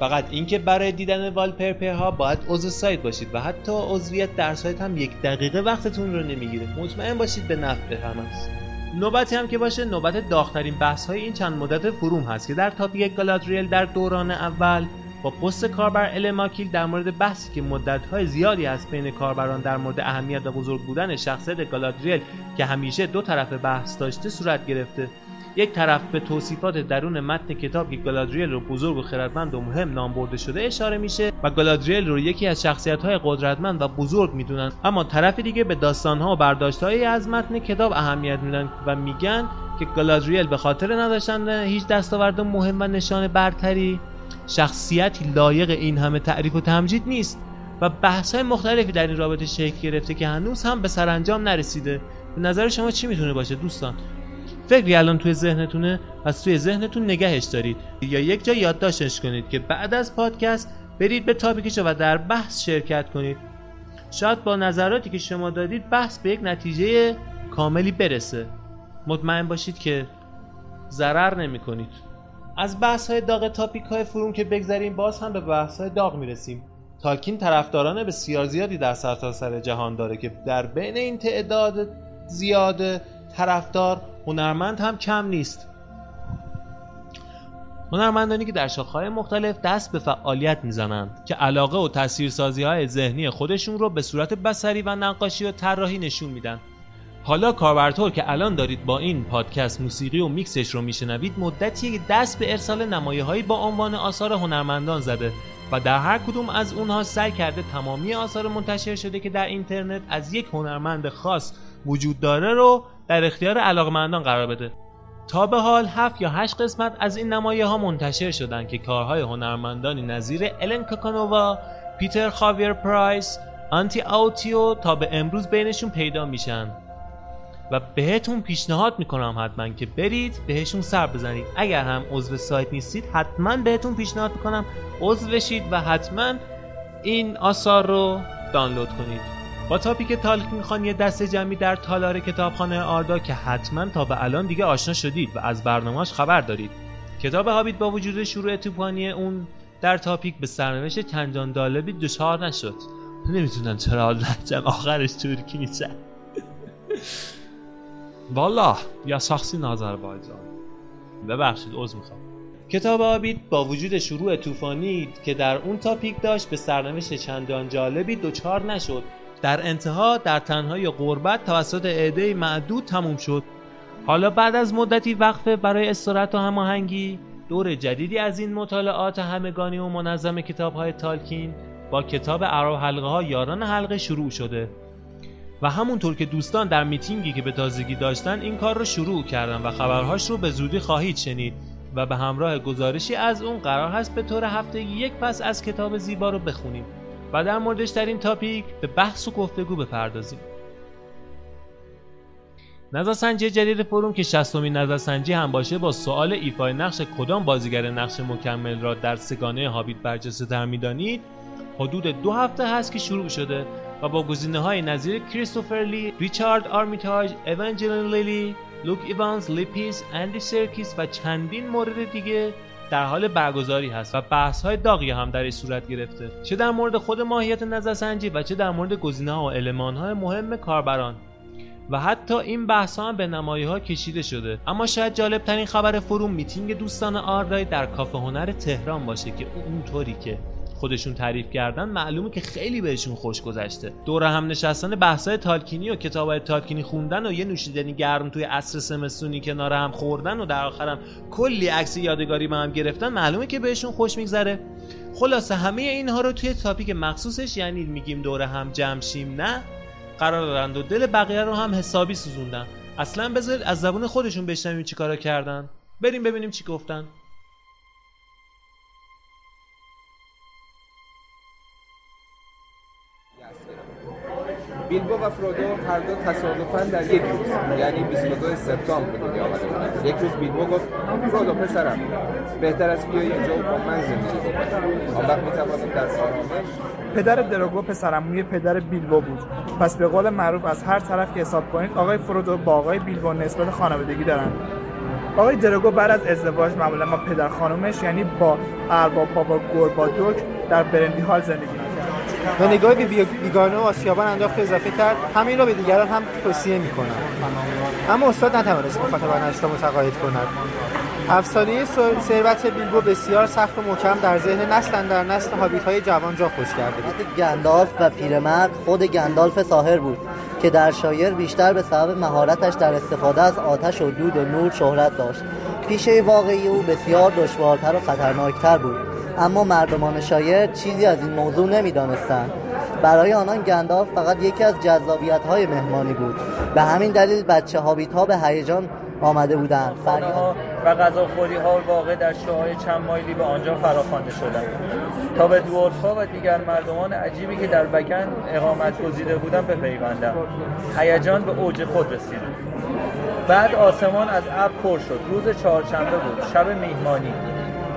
فقط اینکه برای دیدن والپیپر ها باید عضو سایت باشید و حتی عضویت در سایت هم یک دقیقه وقتتون رو نمی‌گیره. مطمئن باشید به نفع هم است نوبتی هم که باشه نوبت داغترین بحث های این چند مدت فروم هست که در تاپیک گالادریل در دوران اول با پست کاربر الماکیل در مورد بحثی که مدت زیادی از بین کاربران در مورد اهمیت و بزرگ بودن شخصیت گالادریل که همیشه دو طرف بحث داشته صورت گرفته. یک طرف به توصیفات درون متن کتاب که گالادریل رو بزرگ و خردمند و مهم نام برده شده اشاره میشه و گالادریل رو یکی از شخصیت های قدرتمند و بزرگ می‌دونن. اما طرف دیگه به داستان ها و برداشت از متن کتاب اهمیت میدن و میگن که گالادریل به خاطر نداشتن هیچ دستاورد مهم و نشان برتری شخصیتی لایق این همه تعریف و تمجید نیست و بحث های مختلفی در این رابطه شکل گرفته که هنوز هم به سرانجام نرسیده. به نظر شما چی می‌تونه باشه دوستان؟ فکری الان توی ذهنتونه پس توی ذهنتون نگهش دارید. یا یک جا یادداشتش کنید که بعد از پادکست برید به تاپیکش و در بحث شرکت کنید. شاید با نظراتی که شما دادید بحث به یک نتیجه کاملی برسه. مطمئن باشید که ضرر نمی کنید از بحث های داغ تاپیک های فروم که بگذریم باز هم به بحث های داغ می‌رسیم. تالکین طرفداران بسیار زیادی در سرتاسر سر جهان داره که در بین این تعداد زیاد طرفدار هنرمند هم کم نیست. هنرمندانی که در شاخه‌های مختلف دست به فعالیت می‌زنند که علاقه و تاثیرسازی های ذهنی خودشون رو به صورت بصری و نقاشی و طراحی نشون میدن. حالا کاربرتور که الان دارید با این پادکست موسیقی و میکسش رو میشنوید مدتی دست به ارسال نمایه با عنوان آثار هنرمندان زده و در هر کدوم از اونها سعی کرده تمامی آثار منتشر شده که در اینترنت از یک هنرمند خاص وجود داره رو در اختیار علاقمندان قرار بده. تا به حال هفت یا هشت قسمت از این نمایه ها منتشر شدن که کارهای هنرمندانی نظیر الن کاکانووا، پیتر خاویر پرایس، آنتی آوتیو تا به امروز بینشون پیدا میشن. و بهتون پیشنهاد می‌کنم حتما که برید بهشون سر بزنید. اگر هم عضو سایت نیستید حتما بهتون پیشنهاد می‌کنم عضو بشید و حتما این آثار رو دانلود کنید. با تاپیک تالکین خان یه دسته جمعی در تالار کتابخانه آردا که حتما تا به الان دیگه آشنا شدید و از برنامهش خبر دارید. کتاب هابیت با وجود شروع توپانی اون در تاپیک به سرنوشت چندان دالبی دچار نشد. نمی‌تونم چرا حال نجم آخرش ترکی میشه والا یا شخصی نازربایجان ببخشید عذر می‌خوام. کتاب آبید با وجود شروع طوفانی که در اون تاپیک داشت به سرنوشت چندان جالبی دچار نشد. در انتها در تنهای قربت توسط عده معدود تموم شد. حالا بعد از مدتی وقفه برای استراحت و هماهنگی دور جدیدی از این مطالعات همگانی و منظم کتاب های تالکین با کتاب عرب حلقه ها یاران حلقه شروع شده. و همونطور که دوستان در میتینگی که به تازگی داشتن این کار رو شروع کردن و خبرهاش رو به زودی خواهید شنید و به همراه گزارشی از اون قرار هست به طور هفته یک پس از کتاب زیبا رو بخونیم. و در موردش در این topic به بحث و گفتگو بپردازیم. نظرسنجی جدید forum که 60 نظرسنجی هم باشه با سوال ایفای نقش کدام بازیگر نقش مکمل را در سه‌گانه هابیت برجسته‌تر می‌دانید؟ حدود دو هفته هست که شروع شده و با گزینه های نظیر کریستوفر لی، ریچارد آرمیتاژ، ایونجلین لیلی، لوک ایوانز، لی پیس، اندی سرکیس و چندین مورد دیگه در حال برگزاری هست و بحث های داغی هم در این صورت گرفته. چه در مورد خود ماهیت نظرسنجی و چه در مورد گزینه ها و المان های مهم کاربران. و حتی این بحث هم به نمایی ها کشیده شده. اما شاید جالب ترین خبر forum میتینگ دوستان آردای در کافه هنر تهران باشه که اونطوری که خودشون تعریف کردن معلومه که خیلی بهشون خوش گذشته. دور هم نشستن بحثای تالکینی و کتابای تالکینی خوندن و یه نوشیدنی گرم توی عصر سمستونی کنار هم خوردن و در آخرم کلی عکس یادگاری با هم گرفتن معلومه که بهشون خوش میگذره. خلاصه همه اینها رو توی تاپیک مخصوصش یعنی میگیم دور هم جمع شیم نه؟ قرار دارند و دل بقیه رو هم حسابی سوزوندن. اصلا بذارید از زبون خودشون بشنویم چیکارا کردن. بریم ببینیم چی گفتن. بیلبو و فرودو هر دو تصادفا در یک روز یعنی 22 سپتامبر به دنیا آمدند یک روز بیلبو گفت فرودو پسرم بهتر است بیایی اینجا و با من زندگی کنی آن وقت می‌توانیم در سرانش پدر دراگو پسرموی پدر بیلبو بود. پس به قول معروف از هر طرف که حساب کنید آقای فرودو با آقای بیلبو نسبت خانوادگی دارند. آقای دراگو بعد از ازدواج معمولا با پدر خانومش یعنی با ارباب بابا گوربادوک در برندی هال زندگی و نگاه به بیگانه و آسیابان انداخت اضافه کرد. همین را به دیگران هم توصیه می کند اما استاد نتوانست مخاطبانش را متقاعد کند. افسانه ثروت بیلبو بسیار سخت و محکم در ذهن نسل در نسل هابیت های جوان جا خوش کرده بود. گندالف و پیرمرد خود گندالف ساهر بود که در شایر بیشتر به سبب مهارتش در استفاده از آتش و دود و نور شهرت داشت. پیشه واقعی او بسیار دشوارتر و خطرناکتر بود. اما مردمان شایر چیزی از این موضوع نمی‌دانستند. برای آنان گندالف فقط یکی از جذابیت های مهمانی بود. به همین دلیل بچه هابیت ها به هیجان آمده بودند. ها و غذاخوری ها واقع در شوهای چند مایلی به آنجا فراخوانده شدند. تا به و دیگر مردمان عجیبی که در بکن اقامت گزیده بودند بپیوندند هیجان به اوج خود رسید. بعد آسمان از ابر پر شد. روز چهارشنبه بود. شب میهمانی.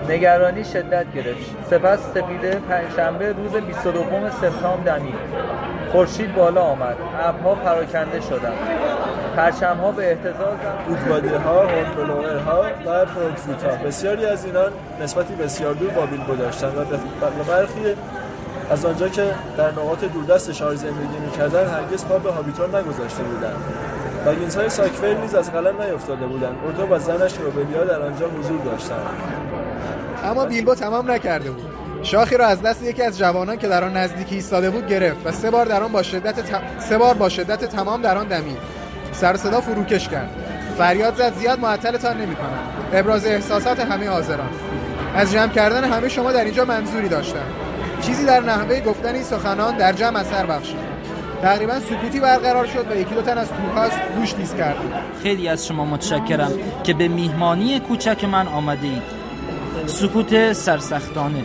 نگرانی شدت گرفت. سپس سپیده پنجشنبه روز 22 سپتامبر دمید. خورشید بالا آمد. ابرها پراکنده شدند. پرچمها به احتزاز دودبادی ها ها و پروکسیت ها بسیاری از اینان نسبتی بسیار دور با بیل داشتند و برخی از آنجا که در نقاط دوردست زندگی می‌کردن هرگز پا به هابیتور نگذاشته بودند. باگینس های ساکفیل نیز از قلم نیفتاده بودند. اردو و زنش روبلیا در آنجا حضور داشتند. اما بیلبو تمام نکرده بود. شاخی را از دست یکی از جوانان که در آن نزدیکی ایستاده بود گرفت و سه بار در آن با شدت سه بار با شدت تمام در آن دمید. سر صدا فروکش کرد. فریاد زد زیاد معطلتان نمی‌کنم ابراز احساسات همه حاضران. از جمع کردن همه شما در اینجا منظوری داشتم. چیزی در نحوه گفتن این سخنان در جمع اثر بخشید. تقریبا سکوتی برقرار شد و یکی دو تن از توکاس گوش نیز کرد خیلی از شما متشکرم که به میهمانی کوچک من آمده اید سکوت سرسختانه.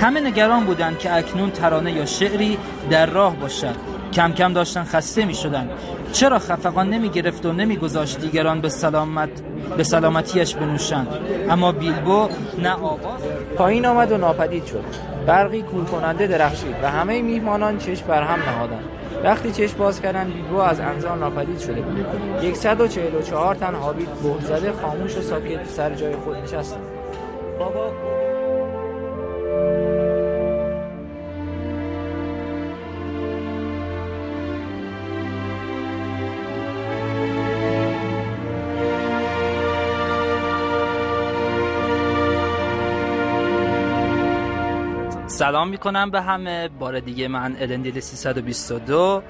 همه نگران بودند که اکنون ترانه یا شعری در راه باشد. کم کم داشتن خسته می شدن چرا خفقان نمی گرفت و نمی گذاشت دیگران به سلامت به سلامتیش بنوشند؟ اما بیلبو نه آواز پایین آمد و ناپدید شد. برقی کور کننده درخشید و همه میهمانان چشم بر هم نهادند. وقتی چشم باز کردن بیلبو از انظار ناپدید شده بود. 144 تن هابیت بهت زده خاموش و ساکت سر جای خود نشستند. بابا سلام می‌کنم به همه. بار دیگه من الندیل 322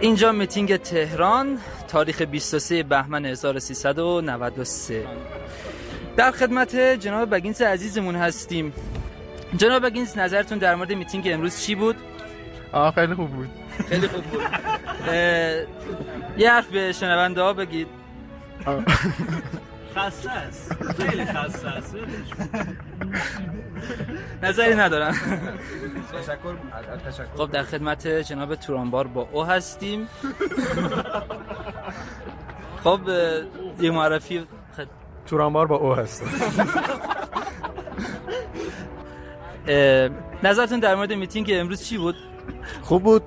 اینجا میتینگ تهران تاریخ 23 بهمن 1393 در خدمت جناب بگینس عزیزمون هستیم. جناب بگینس نظرتون در مورد میتینگ امروز چی بود؟ آه خیلی خوب بود. خیلی خوب بود. یه حرف به شنونده ها بگید. خسته است. خیلی خسته است. نظری ندارم. تشکر تشکر. خب در خدمت جناب تورانبار با او هستیم. خب یه معرفی خد... تورانبار با او هست. نظرتون در مورد میتینگ امروز چی بود؟ خوب بود.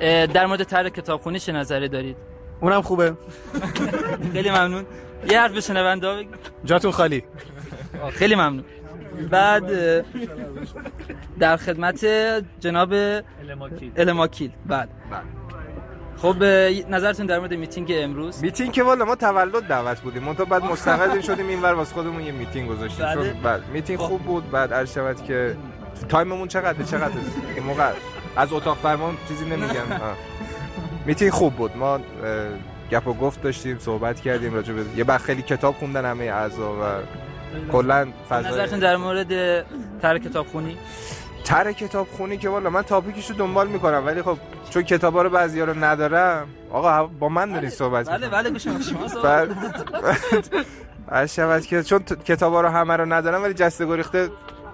در مورد طرح کتابخونی چه نظری دارید؟ اونم خوبه. خیلی ممنون. یه حرف به شنونده ها. جاتون خالی. خیلی ممنون. بعد در خدمت جناب الماکیل بعد. خب نظرتون در مورد میتینگ امروز؟ میتینگ که والا ما تولد دعوت بودیم. منتها بعد مستقل شدیم اینور واسه خودمون یه میتینگ گذاشتیم. بله. چون بعد میتینگ خوب بود. بعد عرض شود که time مون چقدر چقدر این موقع از اتاق فرمان چیزی نمیگم. میتینگ خوب بود. ما گپ و گفت داشتیم صحبت کردیم راجع به یه بخ خیلی کتاب خوندن همه اعضا و کلا نظرتون فضا در مورد طرح کتابخونی تر کتاب خونی که والا من تاپیکش رو دنبال می‌کنم ولی خب چون کتابا رو بعضیا رو ندارم آقا با من دارین صحبت بله. بله گوشم شما صحبت. که چون کتابا رو همه رو ندارم ولی جسته گریخته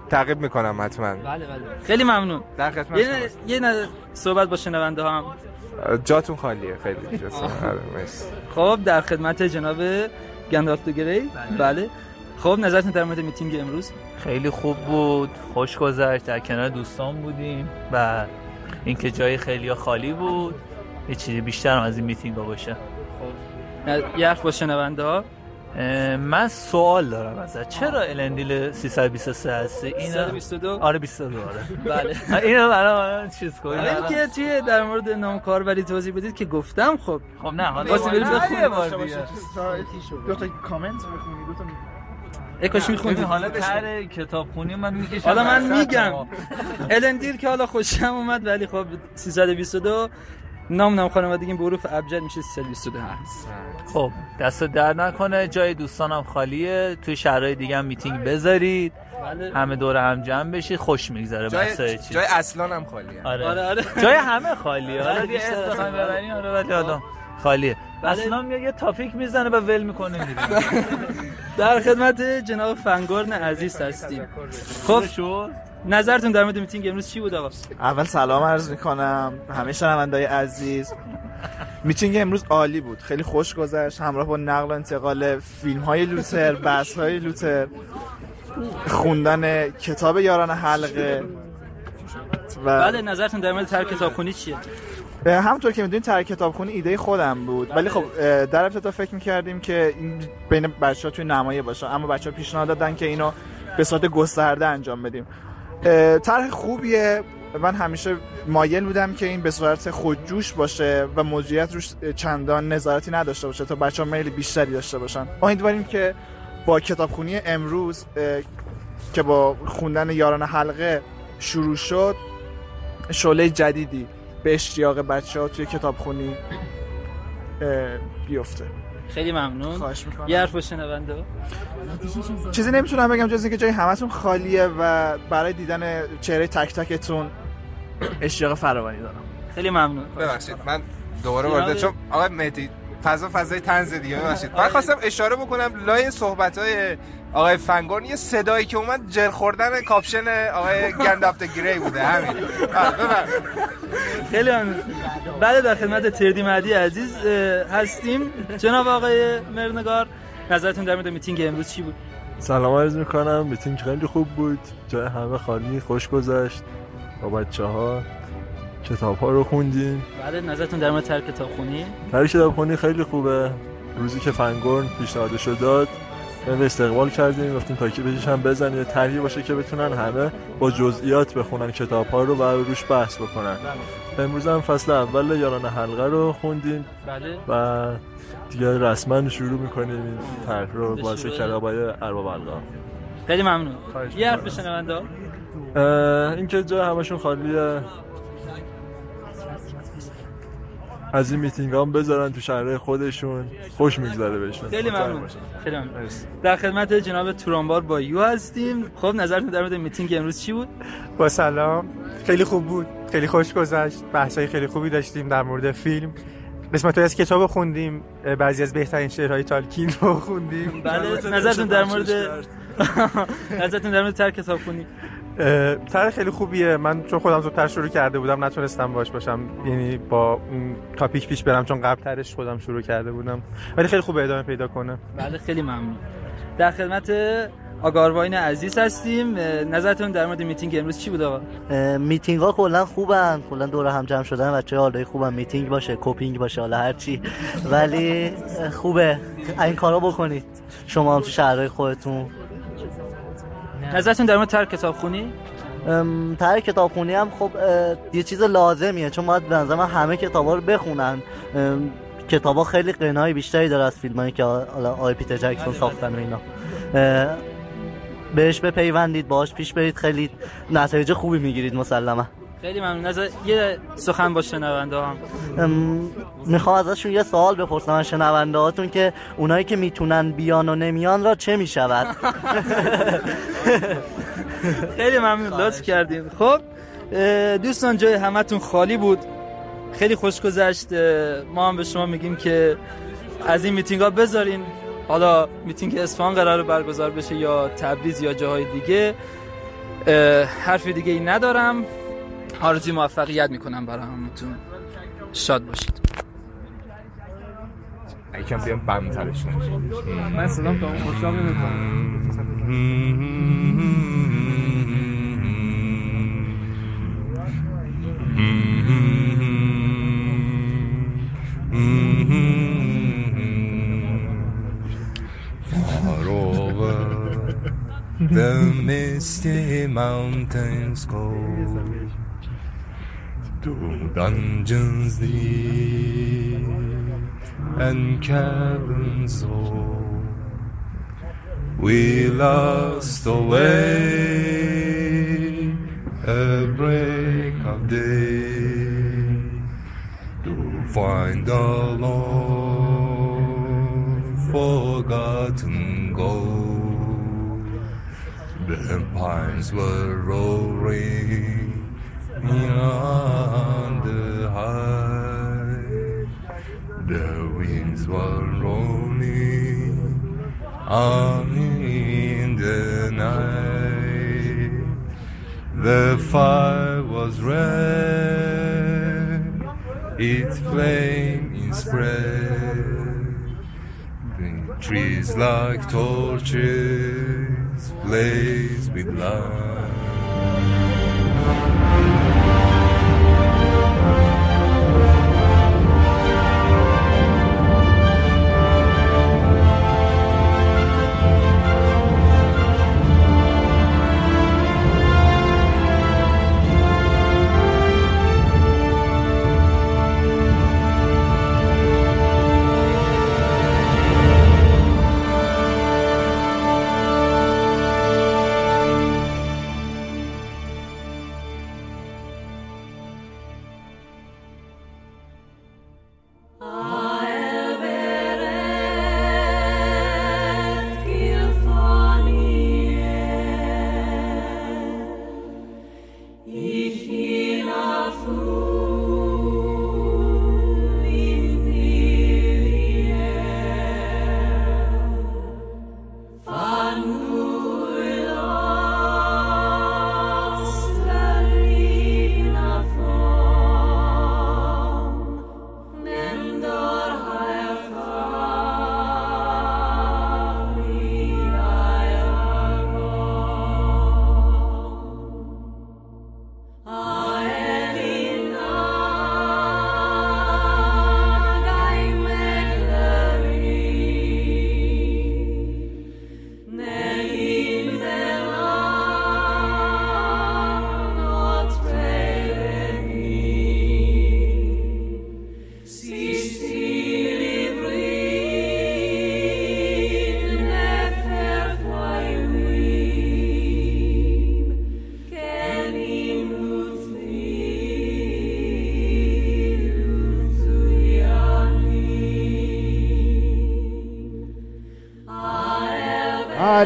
تعقیب می‌کنم حتما بله بله خیلی ممنون در خدمت یه. یه صحبت با شنونده ها هم جاتون خالیه. خیلی آره، مرسی. خب در خدمت جناب گندالف دو گری بله. خب نظرتون در مورد میتینگ امروز؟ خیلی خوب بود. خوش گذشت. در کنار دوستان بودیم و اینکه جای خیلی خالی بود. یه چیزی بیشتر هم از این میتینگ باشه. نه، یه حرف با شنونده ها. من سوال دارم ازت. چرا الندیل 323 هستی؟ اینا 322 آره 22 آره. بله. اینو برای من چیز کنید. حالا اینکه توی در مورد نام کاربری توضیح بدید که گفتم خب. خب نه حالا واسه بخونید. یه بار دیگه. دو تا کامنت بخونی دو تا ای کاش میخوندید ببین، حالا تر کتابخونی من می‌کشم. حالا من. میگم. الندیر که حالا خوشم اومد ولی خب 322 نام نام خانوادگی به حروف ابجد میشه 322 هست. خب دست در نکنه جای دوستانم خالیه. توی شهرهای دیگه هم میتینگ بذارید. بله. همه دور هم جمع بشید خوش میگذره جای, بسای چی جای اصلان هم خالیه. آره. آره آره. جای همه خالیه. حالا بله، دیگه بیشتر بخوایم. ببرین آره ولی حالا خالیه. بله. اصلا میاد یه topic می‌زنه و ول می‌کنه میره. در خدمت جناب فنگورن عزیز هستیم. خب. نظرتون در مورد میتینگ امروز چی بود آقا؟ اول سلام عرض می‌کنم. همه شنوندای عزیز. میتینگ امروز عالی بود. خیلی خوش گذشت. همراه با نقل و انتقال فیلم های LOTR بحث های LOTR خوندن کتاب یاران حلقه و بله نظرتون در مورد طرح کتابخونی چیه؟ به همونطور که می‌دونید تر کتابخونی ایده خودم بود. ولی خب در ابتدا فکر می‌کردیم که این بین بچه ها توی نمایه باشه. اما بچه ها پیشنهاد دادن که اینو به صورت گسترده انجام بدیم. طرح خوبیه. من همیشه مایل بودم که این به صورت خودجوش باشه و موضوعیت روش چندان نظارتی نداشته باشه تا بچه ها میل بیشتری داشته باشن. امیدواریم که با کتابخونی امروز که با خوندن یاران حلقه شروع شد شعله جدیدی به اشتیاق بچه ها توی کتابخونی بیفته. خیلی ممنون. خواهش می‌کنم. یه حرف شنونده. چیزی نمی‌تونم بگم جز اینکه جای همتون خالیه و برای دیدن چهره تک تکتون اشتیاق فراوانی دارم. خیلی ممنون. ببخشید من دوباره وارد چون آقا مهدی فضا فضای تنز دیگه باشید من خواستم اشاره بکنم لای صحبت های آقای فنگورن یه صدایی که اومد جر خوردن کاپشن آقای گندالف گری بوده همین. خیلی ممنون. بله در خدمت تردی مهدی عزیز هستیم. جناب آقای مرنگار نظرتون در مورد میتینگ امروز چی بود؟ سلام عرض می‌کنم. میتینگ خیلی خوب بود. جای همه خالی خوش گذشت. با بچه ها کتاب ها رو خوندیم بله نظرتون در مورد طرح کتاب خونی طرح کتاب خونی خیلی خوبه. روزی که فنگورن پیشنهادش داد به استقبال کردیم گفتیم تا که بهش هم بزن یه طرحی باشه که بتونن همه با جزئیات بخونن کتاب ها رو و روش بحث بکنن. بله. امروز هم فصل اول یاران حلقه رو خوندیم. بله. و دیگه رسما شروع می‌کنیم این طرح رو با کتابای ارباب حلقه. خیلی ممنون. یه حرف بشنونده اینکه جا همشون خالیه. از این میتینگ هم بذارن تو شهرهای خودشون. خوش میگذره بهشون. خیلی ممنون. خیلی ممنون. در خدمت جناب تورامبار با یو هستیم. خب نظرتون در مورد میتینگ امروز چی بود؟ با سلام. خیلی خوب بود. خیلی خوش گذشت. بحثای خیلی خوبی داشتیم در مورد فیلم. قسمت از کتاب خوندیم. بعضی از بهترین شعرهای تالکین رو خوندیم. بله نظرتون در مورد نظرتون در مورد طرح کتاب خوندیم طرح خیلی خوبیه. من چون خودم زودتر شروع کرده بودم نتونستم باش باشم. یعنی با topic پیش برم چون قبل ترش خودم شروع کرده بودم. ولی خیلی خوبه ادامه پیدا کنه. بله خیلی ممنون. در خدمت آگارواین عزیز هستیم. نظرتون در مورد میتینگ امروز چی بود آقا؟ میتینگ ها کلا خوبن. کلا دور هم جمع شدن. بچه حالای خوبن. میتینگ باشه کوپینگ باشه حالا هر چی. ولی خوبه. این کارا بکنید. شما هم تو شهرهای خودتون. نظرتون در مورد ترک کتابخونی؟ ترک کتابخونی هم خب یه چیز لازمیه چون باید به من همه کتابا رو بخونن. کتابا خیلی قنای بیشتری داره از فیلمایی که حالا آی پیتر جکسون ساختن و اینا. بهش بپیوندید باش پیش برید خیلی نتایج خوبی می‌گیرید مسلما. خیلی ممنون. از یه سخن با شنونده هم می‌خوام ازشون یه سوال بپرسم از شنونده هاتون که اونایی که می‌تونن بیان و نمیان را چه می‌شود؟ خیلی ممنون. لطف کردین. خب دوستان جای همتون خالی بود. خیلی خوش گذشت. ما هم به شما میگیم که از این میتینگ ها بذارین. حالا میتینگ اصفهان قرار برگزار بشه یا تبریز یا جاهای دیگه. حرف دیگه ای ندارم. آرزوی موفقیت می‌کنم برای همتون شاد باشید. یکم بیام بمترش من سلام تا اون مشتاق Far over the misty mountains go. To dungeons deep and caverns old. We lost away a break of day to find a long forgotten gold. The pines were roaring Trees like torches blaze with light.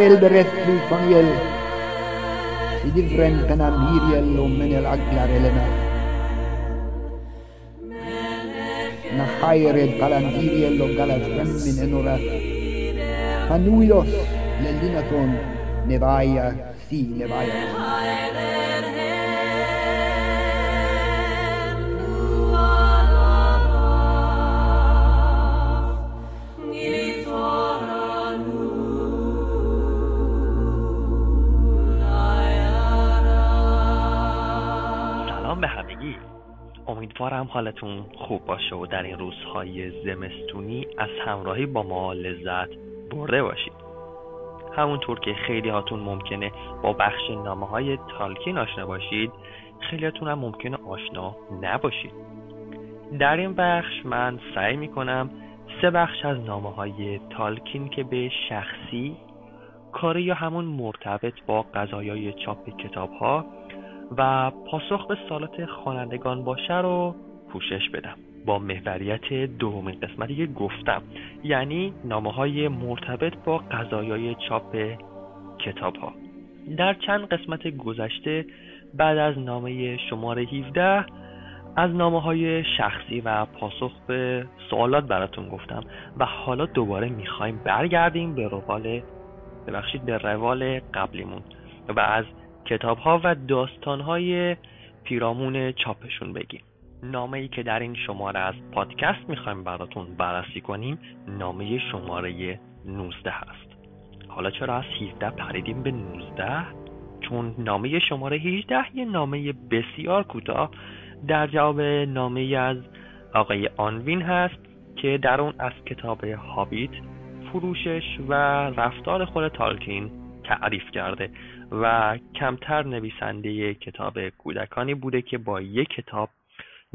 elberetni Faniel, Sidil Rentanam, Hiriel och Menel Aglar Elena. Nahaired Galan Hiriel och Galat Remmin Enora. Fanuidos Lelinaton Nevaja Si Nevaja. حالتون خوب باشه و در این روزهای زمستونی از همراهی با ما لذت برده باشید. همونطور که خیلی هاتون ممکنه با بخش نامه های تالکین آشنا باشید خیلی هاتون هم ممکنه آشنا نباشید. در این بخش من سعی می‌کنم سه بخش از نامه های تالکین که به شخصی کاری یا همون مرتبط با قضایای چاپ کتاب ها و پاسخ به سالات خوانندگان باشه رو پوشش بدم. با محوریت دومین قسمتی که گفتم. یعنی نامه های مرتبط با قضایای چاپ کتاب ها در چند قسمت گذشته بعد از نامه شماره 17 از نامه های شخصی و پاسخ به سوالات براتون گفتم و حالا دوباره می‌خوایم برگردیم به روال ببخشید به روال قبلیمون و از کتاب ها و داستان های پیرامون چاپشون بگیم. نامه ای که در این شماره از پادکست می‌خوایم براتون بررسی کنیم نامه شماره 19 هست. حالا چرا از 17 پریدیم به 19 چون نامه شماره 18 یه نامه بسیار کوتاه. در جواب نامه از آقای آنوین هست که در اون از کتاب هابیت فروشش و رفتار خود تالکین تعریف کرده و کمتر نویسنده کتاب کودکانی بوده که با یک کتاب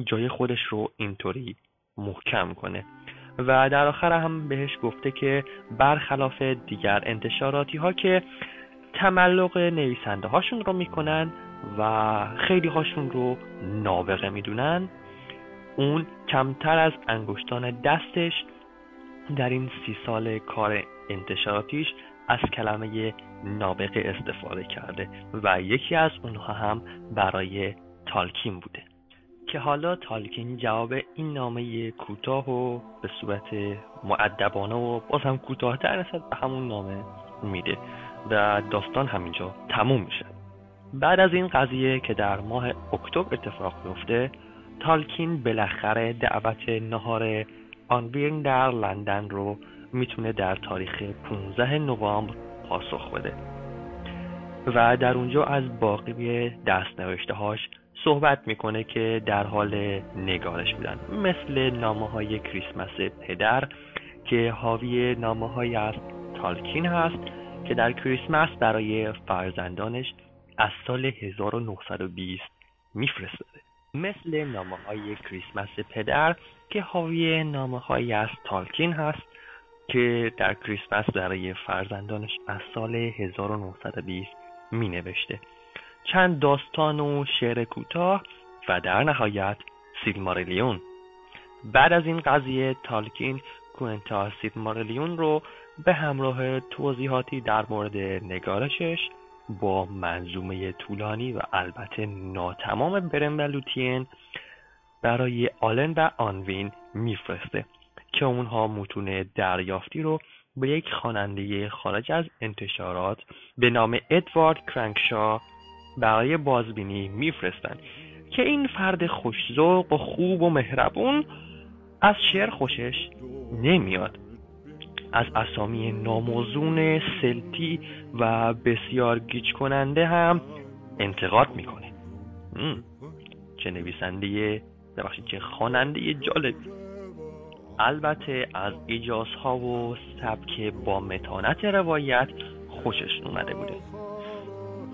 جای خودش رو اینطوری محکم کنه. و در آخر هم بهش گفته که برخلاف دیگر انتشاراتی ها که تملق نویسنده هاشون رو می‌کنن و خیلی هاشون رو نابغه می‌دونن اون کمتر از انگشتان دستش در این سی سال کار انتشاراتیش از کلمه نابغه استفاده کرده و یکی از اونها هم برای تالکین بوده. که حالا تالکین جواب این نامه کوتاه و به صورت معدبانه و باز هم کوتاهتر نسبت به همون نامه میده و داستان همینجا تموم میشه. بعد از این قضیه که در ماه اکتبر اتفاق میفته تالکین بالاخره دعوت نهار آنویرن در لندن رو می‌تونه در تاریخ 15 نوامبر پاسخ بده. و در اونجا از باقی دستنوشته هاش صحبت می‌کنه که در حال نگارش بودن. مثل نامه های کریسمس پدر که حاوی نامه های از تالکین هست که در کریسمس برای فرزندانش از سال 1920 میفرستاده. مثل نامه های کریسمس پدر که حاوی نامه های از تالکین هست که در کریسمس برای فرزندانش از سال 1920 می نوشته چند داستان و شعر کوتاه و در نهایت سیلماریلیون بعد از این قضیه تالکین کوئنتا سیلماریلیون رو به همراه توضیحاتی در مورد نگارشش با منظومه طولانی و البته ناتمام برن و لوتین برای آلن و آنوین میفرسته که اونها متون دریافتی رو به یک خواننده خارج از انتشارات به نام ادوارد کرنکشا برای بازبینی میفرستند که این فرد خوشذوق و خوب و مهربون از شعر خوشش نمیاد. از اسامی ناموزون سلتی و بسیار گیج کننده هم انتقاد می‌کنه. چه نویسنده ببخشید چه خواننده جالبی البته از ایجازها و سبک با متانت روایت خوشش اومده بوده.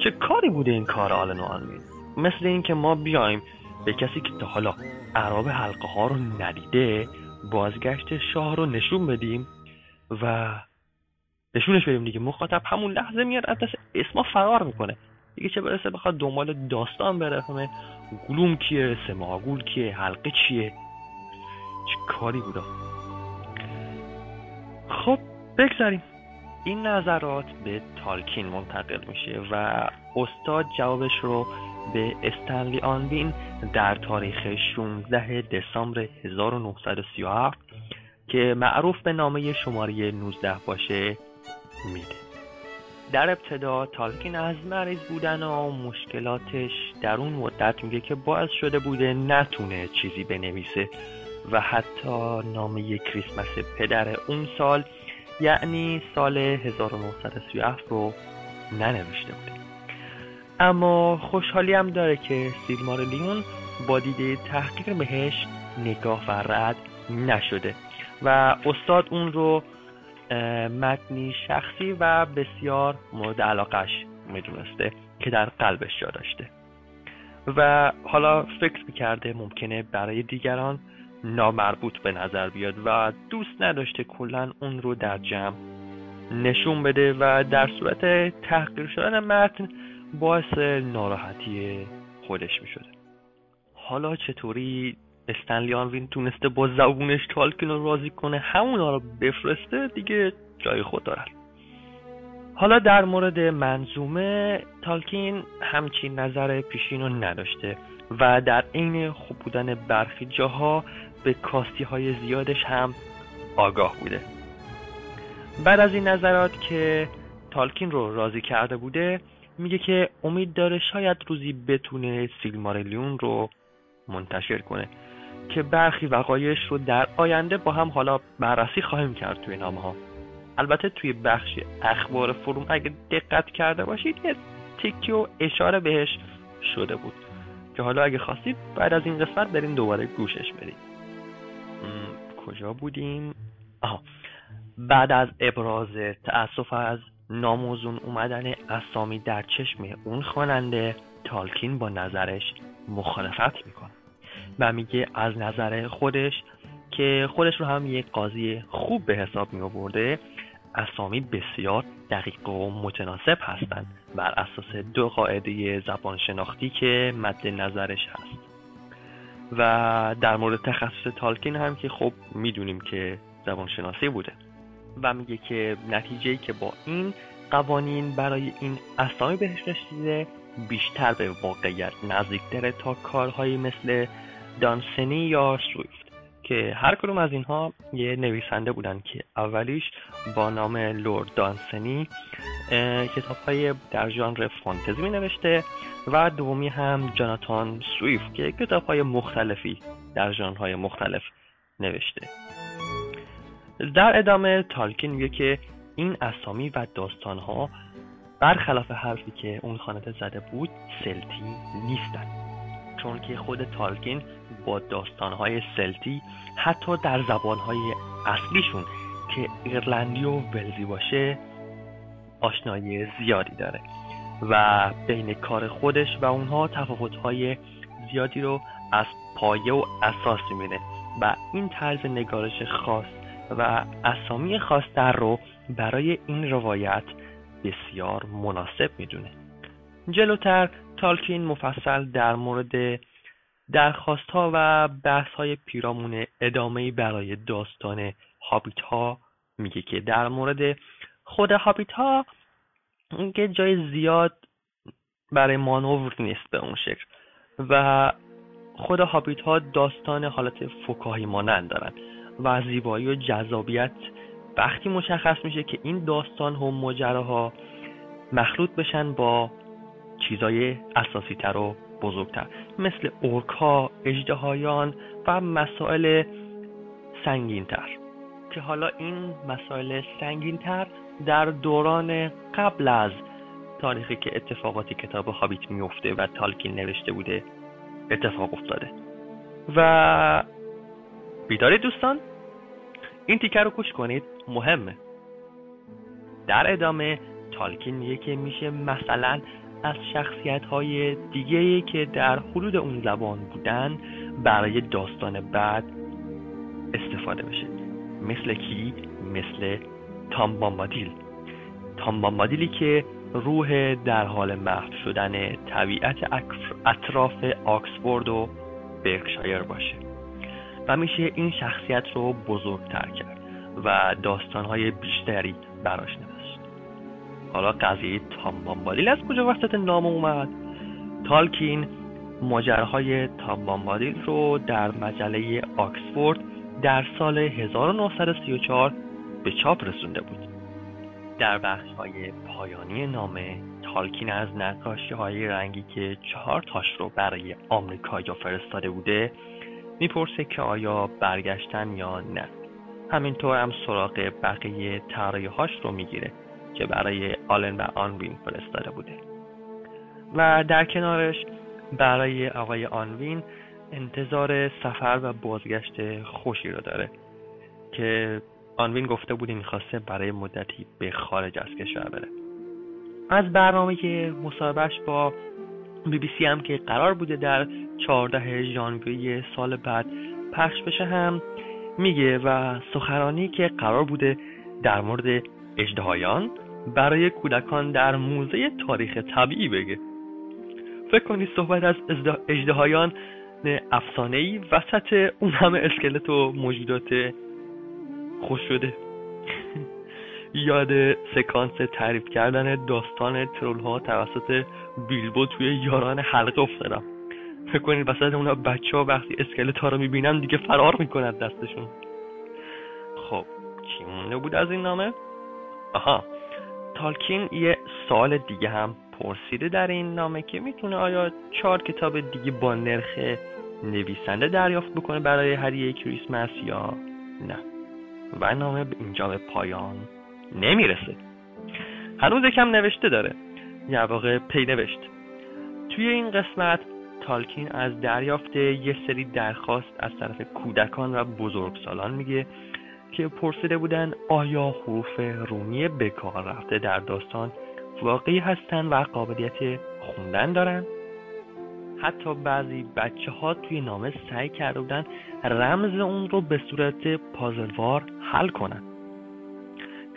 چه کاری بوده این کار آلن و آنوین مثل اینکه ما بیایم به کسی که تا حالا عراب حلقه ها رو ندیده بازگشت شاه رو نشون بدیم و نشونش بدیم دیگه. مخاطب همون لحظه میاد از دست اسما فرار می‌کنه. دیگه چه برسه بخواد دنبال داستان بره؟ همه گلوم کیه؟ سماگول کیه؟ حلقه چیه؟ چه کاری بودا خب بگذاریم. این نظرات به تالکین منتقل میشه و استاد جوابش رو به استنلی آنوین در تاریخ 16 دسامبر 1937 که معروف به نامه شماره 19 باشه میده. در ابتدا تالکین از مریض بودن و مشکلاتش در اون مدت میگه که باعث شده بوده نتونه چیزی بنویسه و حتی نامه کریسمس پدر اون سال یعنی سال 1937 رو ننوشته بوده. اما خوشحالی هم داره که لیون با دیده تحقیق بهش نگاه و رد نشده و استاد اون رو متنی شخصی و بسیار مورد علاقش می‌دونسته که در قلبش جا داشته. و حالا فکر می‌کرده ممکنه برای دیگران نامربوط به نظر بیاد و دوست نداشته کلا اون رو در جمع نشون بده و در صورت تحقیر شدن متن باعث ناراحتی خودش می‌شده. حالا چطوری استنلی آنوین تونسته با زبونش تالکین رو راضی کنه؟ همونا رو بفرسته دیگه جای خود دارن. حالا در مورد منظومه تالکین همچین نظر پیشین رو نداشته و در عین خوب بودن برخی جاها به کاستی های زیادش هم آگاه بوده. بعد از این نظرات که تالکین رو راضی کرده بوده میگه که امید داره شاید روزی بتونه سیلمارلیون رو منتشر کنه که برخی وقایش رو در آینده با هم حالا بررسی خواهیم کرد توی نامه ها البته توی بخش اخبار فروم اگه دقت کرده باشید یه تیکی اشاره بهش شده بود. که حالا اگه خواستید بعد از این قسمت برین دوباره گوشش برید کجا بودیم؟ آها. بعد از ابراز تأسف از ناموزون اومدن اسامی در چشم اون خواننده تالکین با نظرش مخالفت می‌کنه و میگه از نظر خودش که خودش رو هم یک قاضی خوب به حساب می اسامی بسیار دقیق و متناسب هستند. بر اساس دو قاعده زبان شناختی که مد نظرش هست. و در مورد تخصص تالکین هم که خب می‌دونیم که زبان شناسی بوده. و میگه که نتیجه که با این قوانین برای این اسامی بهش رسیده بیشتر به واقعیت نزدیکتره تا کارهایی مثل دانسنی یا سویفت که هر کدوم از اینها یه نویسنده بودن که اولیش با نام لورد دانسنی کتاب های در ژانر فانتزی می نوشته و دومی هم جاناتان سویفت که کتاب های مختلفی در ژانرهای مختلف نوشته. در ادامه تالکین میگه که این اسامی و داستان ها برخلاف حرفی که اون خانده زده بود سلتی نیستن. چون که خود تالکین با داستانهای سلتی حتی در زبانهای اصلیشون که ایرلندی و ولزی باشه آشنایی زیادی داره و بین کار خودش و اونها تفاوتهای زیادی رو از پایه و اساس می‌بینه و این طرز نگارش خاص و اسامی خاص در رو برای این روایت بسیار مناسب می‌دونه. جلوتر تالکین مفصل در مورد درخواست ها و بحث های پیرامون ادامه برای داستان هابیت ها میگه که در مورد خود هابیت ها که جای زیاد برای مانور نیست به اون شکل و خود هابیت ها داستان حالت فکاهی مانند دارن و زیبایی و جذابیت وقتی مشخص میشه که این داستان هم ماجراها مخلوط بشن با چیزای اساسی تر و بزرگتر مثل اورکا، اجدهایان و مسائل سنگینتر. که حالا این مسائل سنگینتر در دوران قبل از تاریخی که اتفاقاتی کتاب هابیت میفته و تالکین نوشته بوده اتفاق افتاده. و بیداری دوستان این تیکه رو کش کنید مهمه. در ادامه تالکین میگه که میشه مثلا از شخصیت های دیگه که در حدود اون زبان بودن برای داستان بعد استفاده بشه. مثل کی؟ مثل تام بامبادیل. تام بامبادیلی که روح در حال محو شدن طبیعت اطراف آکسفورد و برکشایر باشه. و میشه این شخصیت رو بزرگتر کرد و داستانهای بیشتری براش نوشت حالا قضیه تام بامبادیل از کجا وسط نام اومد؟ تالکین ماجراهای تام بامبادیل رو در مجله آکسفورد در سال 1934 به چاپ رسونده بود. در بخش های پایانی نامه تالکین از نقاشی های رنگی که چهار تاش رو برای آمریکا فرستاده بوده می‌پرسه که آیا برگشتن یا نه. همینطور هم سراغ بقیه طراحی هاش رو می‌گیره که برای آلن و آنوین فرستاده بوده. و در کنارش برای آقای آنوین انتظار سفر و بازگشت خوشی رو داره که آنوین گفته بوده می‌خواسته برای مدتی به خارج از کشور بره. از برنامه مصاحبهش با بی بی سی هم که قرار بوده در 14 ژانویه سال بعد پخش بشه هم میگه و سخرانی که قرار بوده در مورد اجدهایان برای کودکان در موزه تاریخ طبیعی بگه. فکر کنید صحبت از اجدهایان افسانه ای وسط اون همه اسکلت و موجودات خوش شده. یاد سکانس تعریف کردن داستان ترول ها توسط بیلبو توی یاران حلقه افتادم. فکر کنید وسط اونا بچه ها وقتی اسکلت ها رو می‌بینن دیگه فرار می‌کنند دستشون. خب چی مونده بود از این نامه؟ آها. تالکین یه سال دیگه هم پرسیده در این نامه که می‌تونه آیا چهار کتاب دیگه با نرخ نویسنده دریافت بکنه برای هدیه کریسمس یا نه؟ و نامه به اینجا به پایان نمی‌رسه. هنوز یکم نوشته داره. یه واقع پی نوشت. توی این قسمت تالکین از دریافت یه سری درخواست از طرف کودکان و بزرگسالان میگه که پرسیده بودن آیا حروف رومی به کار رفته در داستان واقعی هستن و قابلیت خوندن دارن؟ حتی بعضی بچه ها توی نامه سعی کرده بودن رمز اون رو به صورت پازلوار حل کنن.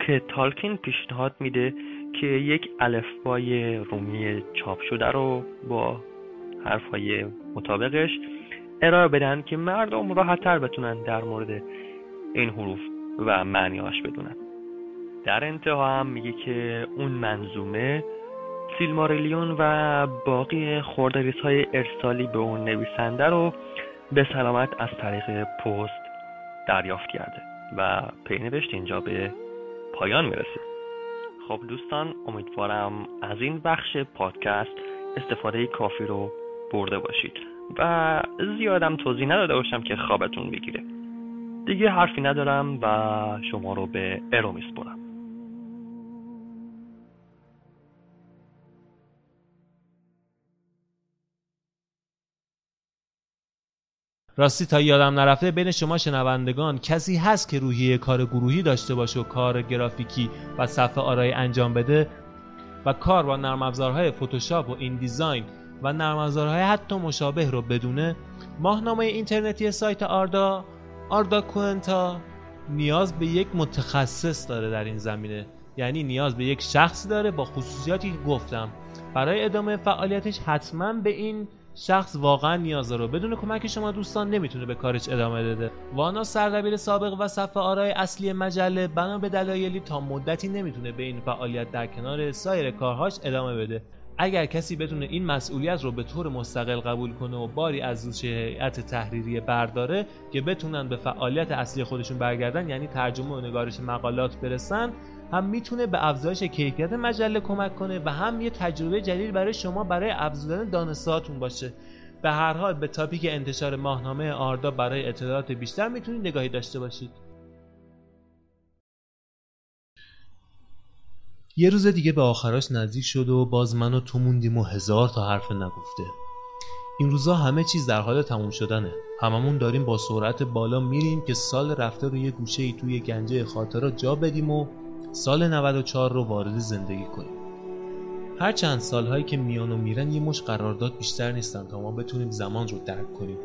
که تالکین پیشنهاد میده که یک الفبای رومی چاپ شده رو با حرفهای مطابقش ارائه بدن که مردم راحتتر بتونن در مورد این حروف و معنیاش بدونن. در انتها هم میگه که اون منظومه سیلماریلیون و باقی خوردریس های ارسالی به اون نویسنده رو به سلامت از طریق پست دریافت کرده و پینوشت اینجا به پایان می‌رسه. خب دوستان امیدوارم از این بخش پادکست استفاده کافی رو برده باشید و زیادم توضیح نداده باشم که خوابتون بگیره. دیگه حرفی ندارم و شما رو به ارو میسپرم راستی تا یادم نرفته بین شما شنوندگان کسی هست که روحیه کار گروهی داشته باشه و کار گرافیکی و صفحه آرای انجام بده؟ و کار با نرم افزارهای فتوشاپ و این دیزاین و نرم افزارهای حتی مشابه رو بدونه؟ ماهنامه اینترنتی سایت آردا آردا کوئنتا نیاز به یک متخصص داره در این زمینه. یعنی نیاز به یک شخصی داره با خصوصیاتی که گفتم. برای ادامه فعالیتش حتما به این شخص واقعا نیاز داره. بدون کمک شما دوستان نمی‌تونه به کارش ادامه بده. وانا سردبیر سابق و صفحه آرای اصلی مجله بنا به دلایلی تا مدتی نمی‌تونه به این فعالیت در کنار سایر کارهاش ادامه بده. اگر کسی بتونه این مسئولیت رو به طور مستقل قبول کنه و باری از هیئت تحریریه برداره که بتونن به فعالیت اصلی خودشون برگردن یعنی ترجمه و نگارش مقالات برسن هم می‌تونه به افزایش کیفیت مجله کمک کنه و هم یه تجربه جدید برای شما برای افزودن دانستهاتون باشه. به هر حال به تاپیک انتشار ماهنامه آردا برای اطلاعات بیشتر می‌تونید نگاهی داشته باشید. یه روز دیگه به آخراش نزدیک شد و باز من و تو موندیم و هزار تا حرف نگفته. این روزا همه چیز در حال تموم شدنه. هممون داریم با سرعت بالا میریم که سال رفته رو یه گوشه ای توی گنجه خاطرات جا بدیم و سال 94 رو وارد زندگی کنیم. هر چند سالهایی که میان و میرن یه مش قرارداد بیشتر نیستن تا ما بتونیم زمان رو درک کنیم.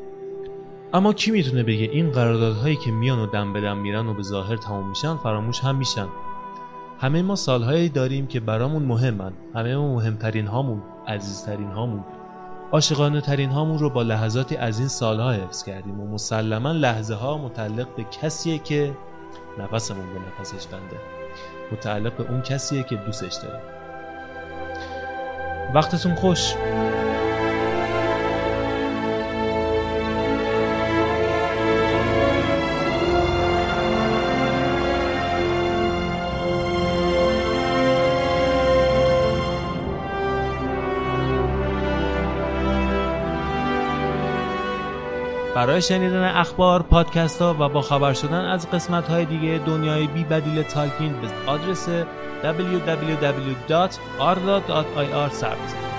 اما کی می‌تونه بگه این قراردادهایی که میان و دم به دم میرن و به ظاهر تموم میشن فراموش هم میشن؟ همه ما سالهایی داریم که برامون مهمن. همه ما مهمترین هامون عزیزترین هامون. عاشقانه ترین هامون رو با لحظاتی از این سالها حفظ کردیم و مسلما لحظه ها متعلق به کسیه که نفسمون به نفسش بنده. متعلق به اون کسیه که دوستش داریم وقتتون خوش. برای شنیدن اخبار، پادکست ها و با خبر شدن از قسمت های دیگه دنیای بی بدیل تالکین به آدرس www.arda.ir سر بزنید.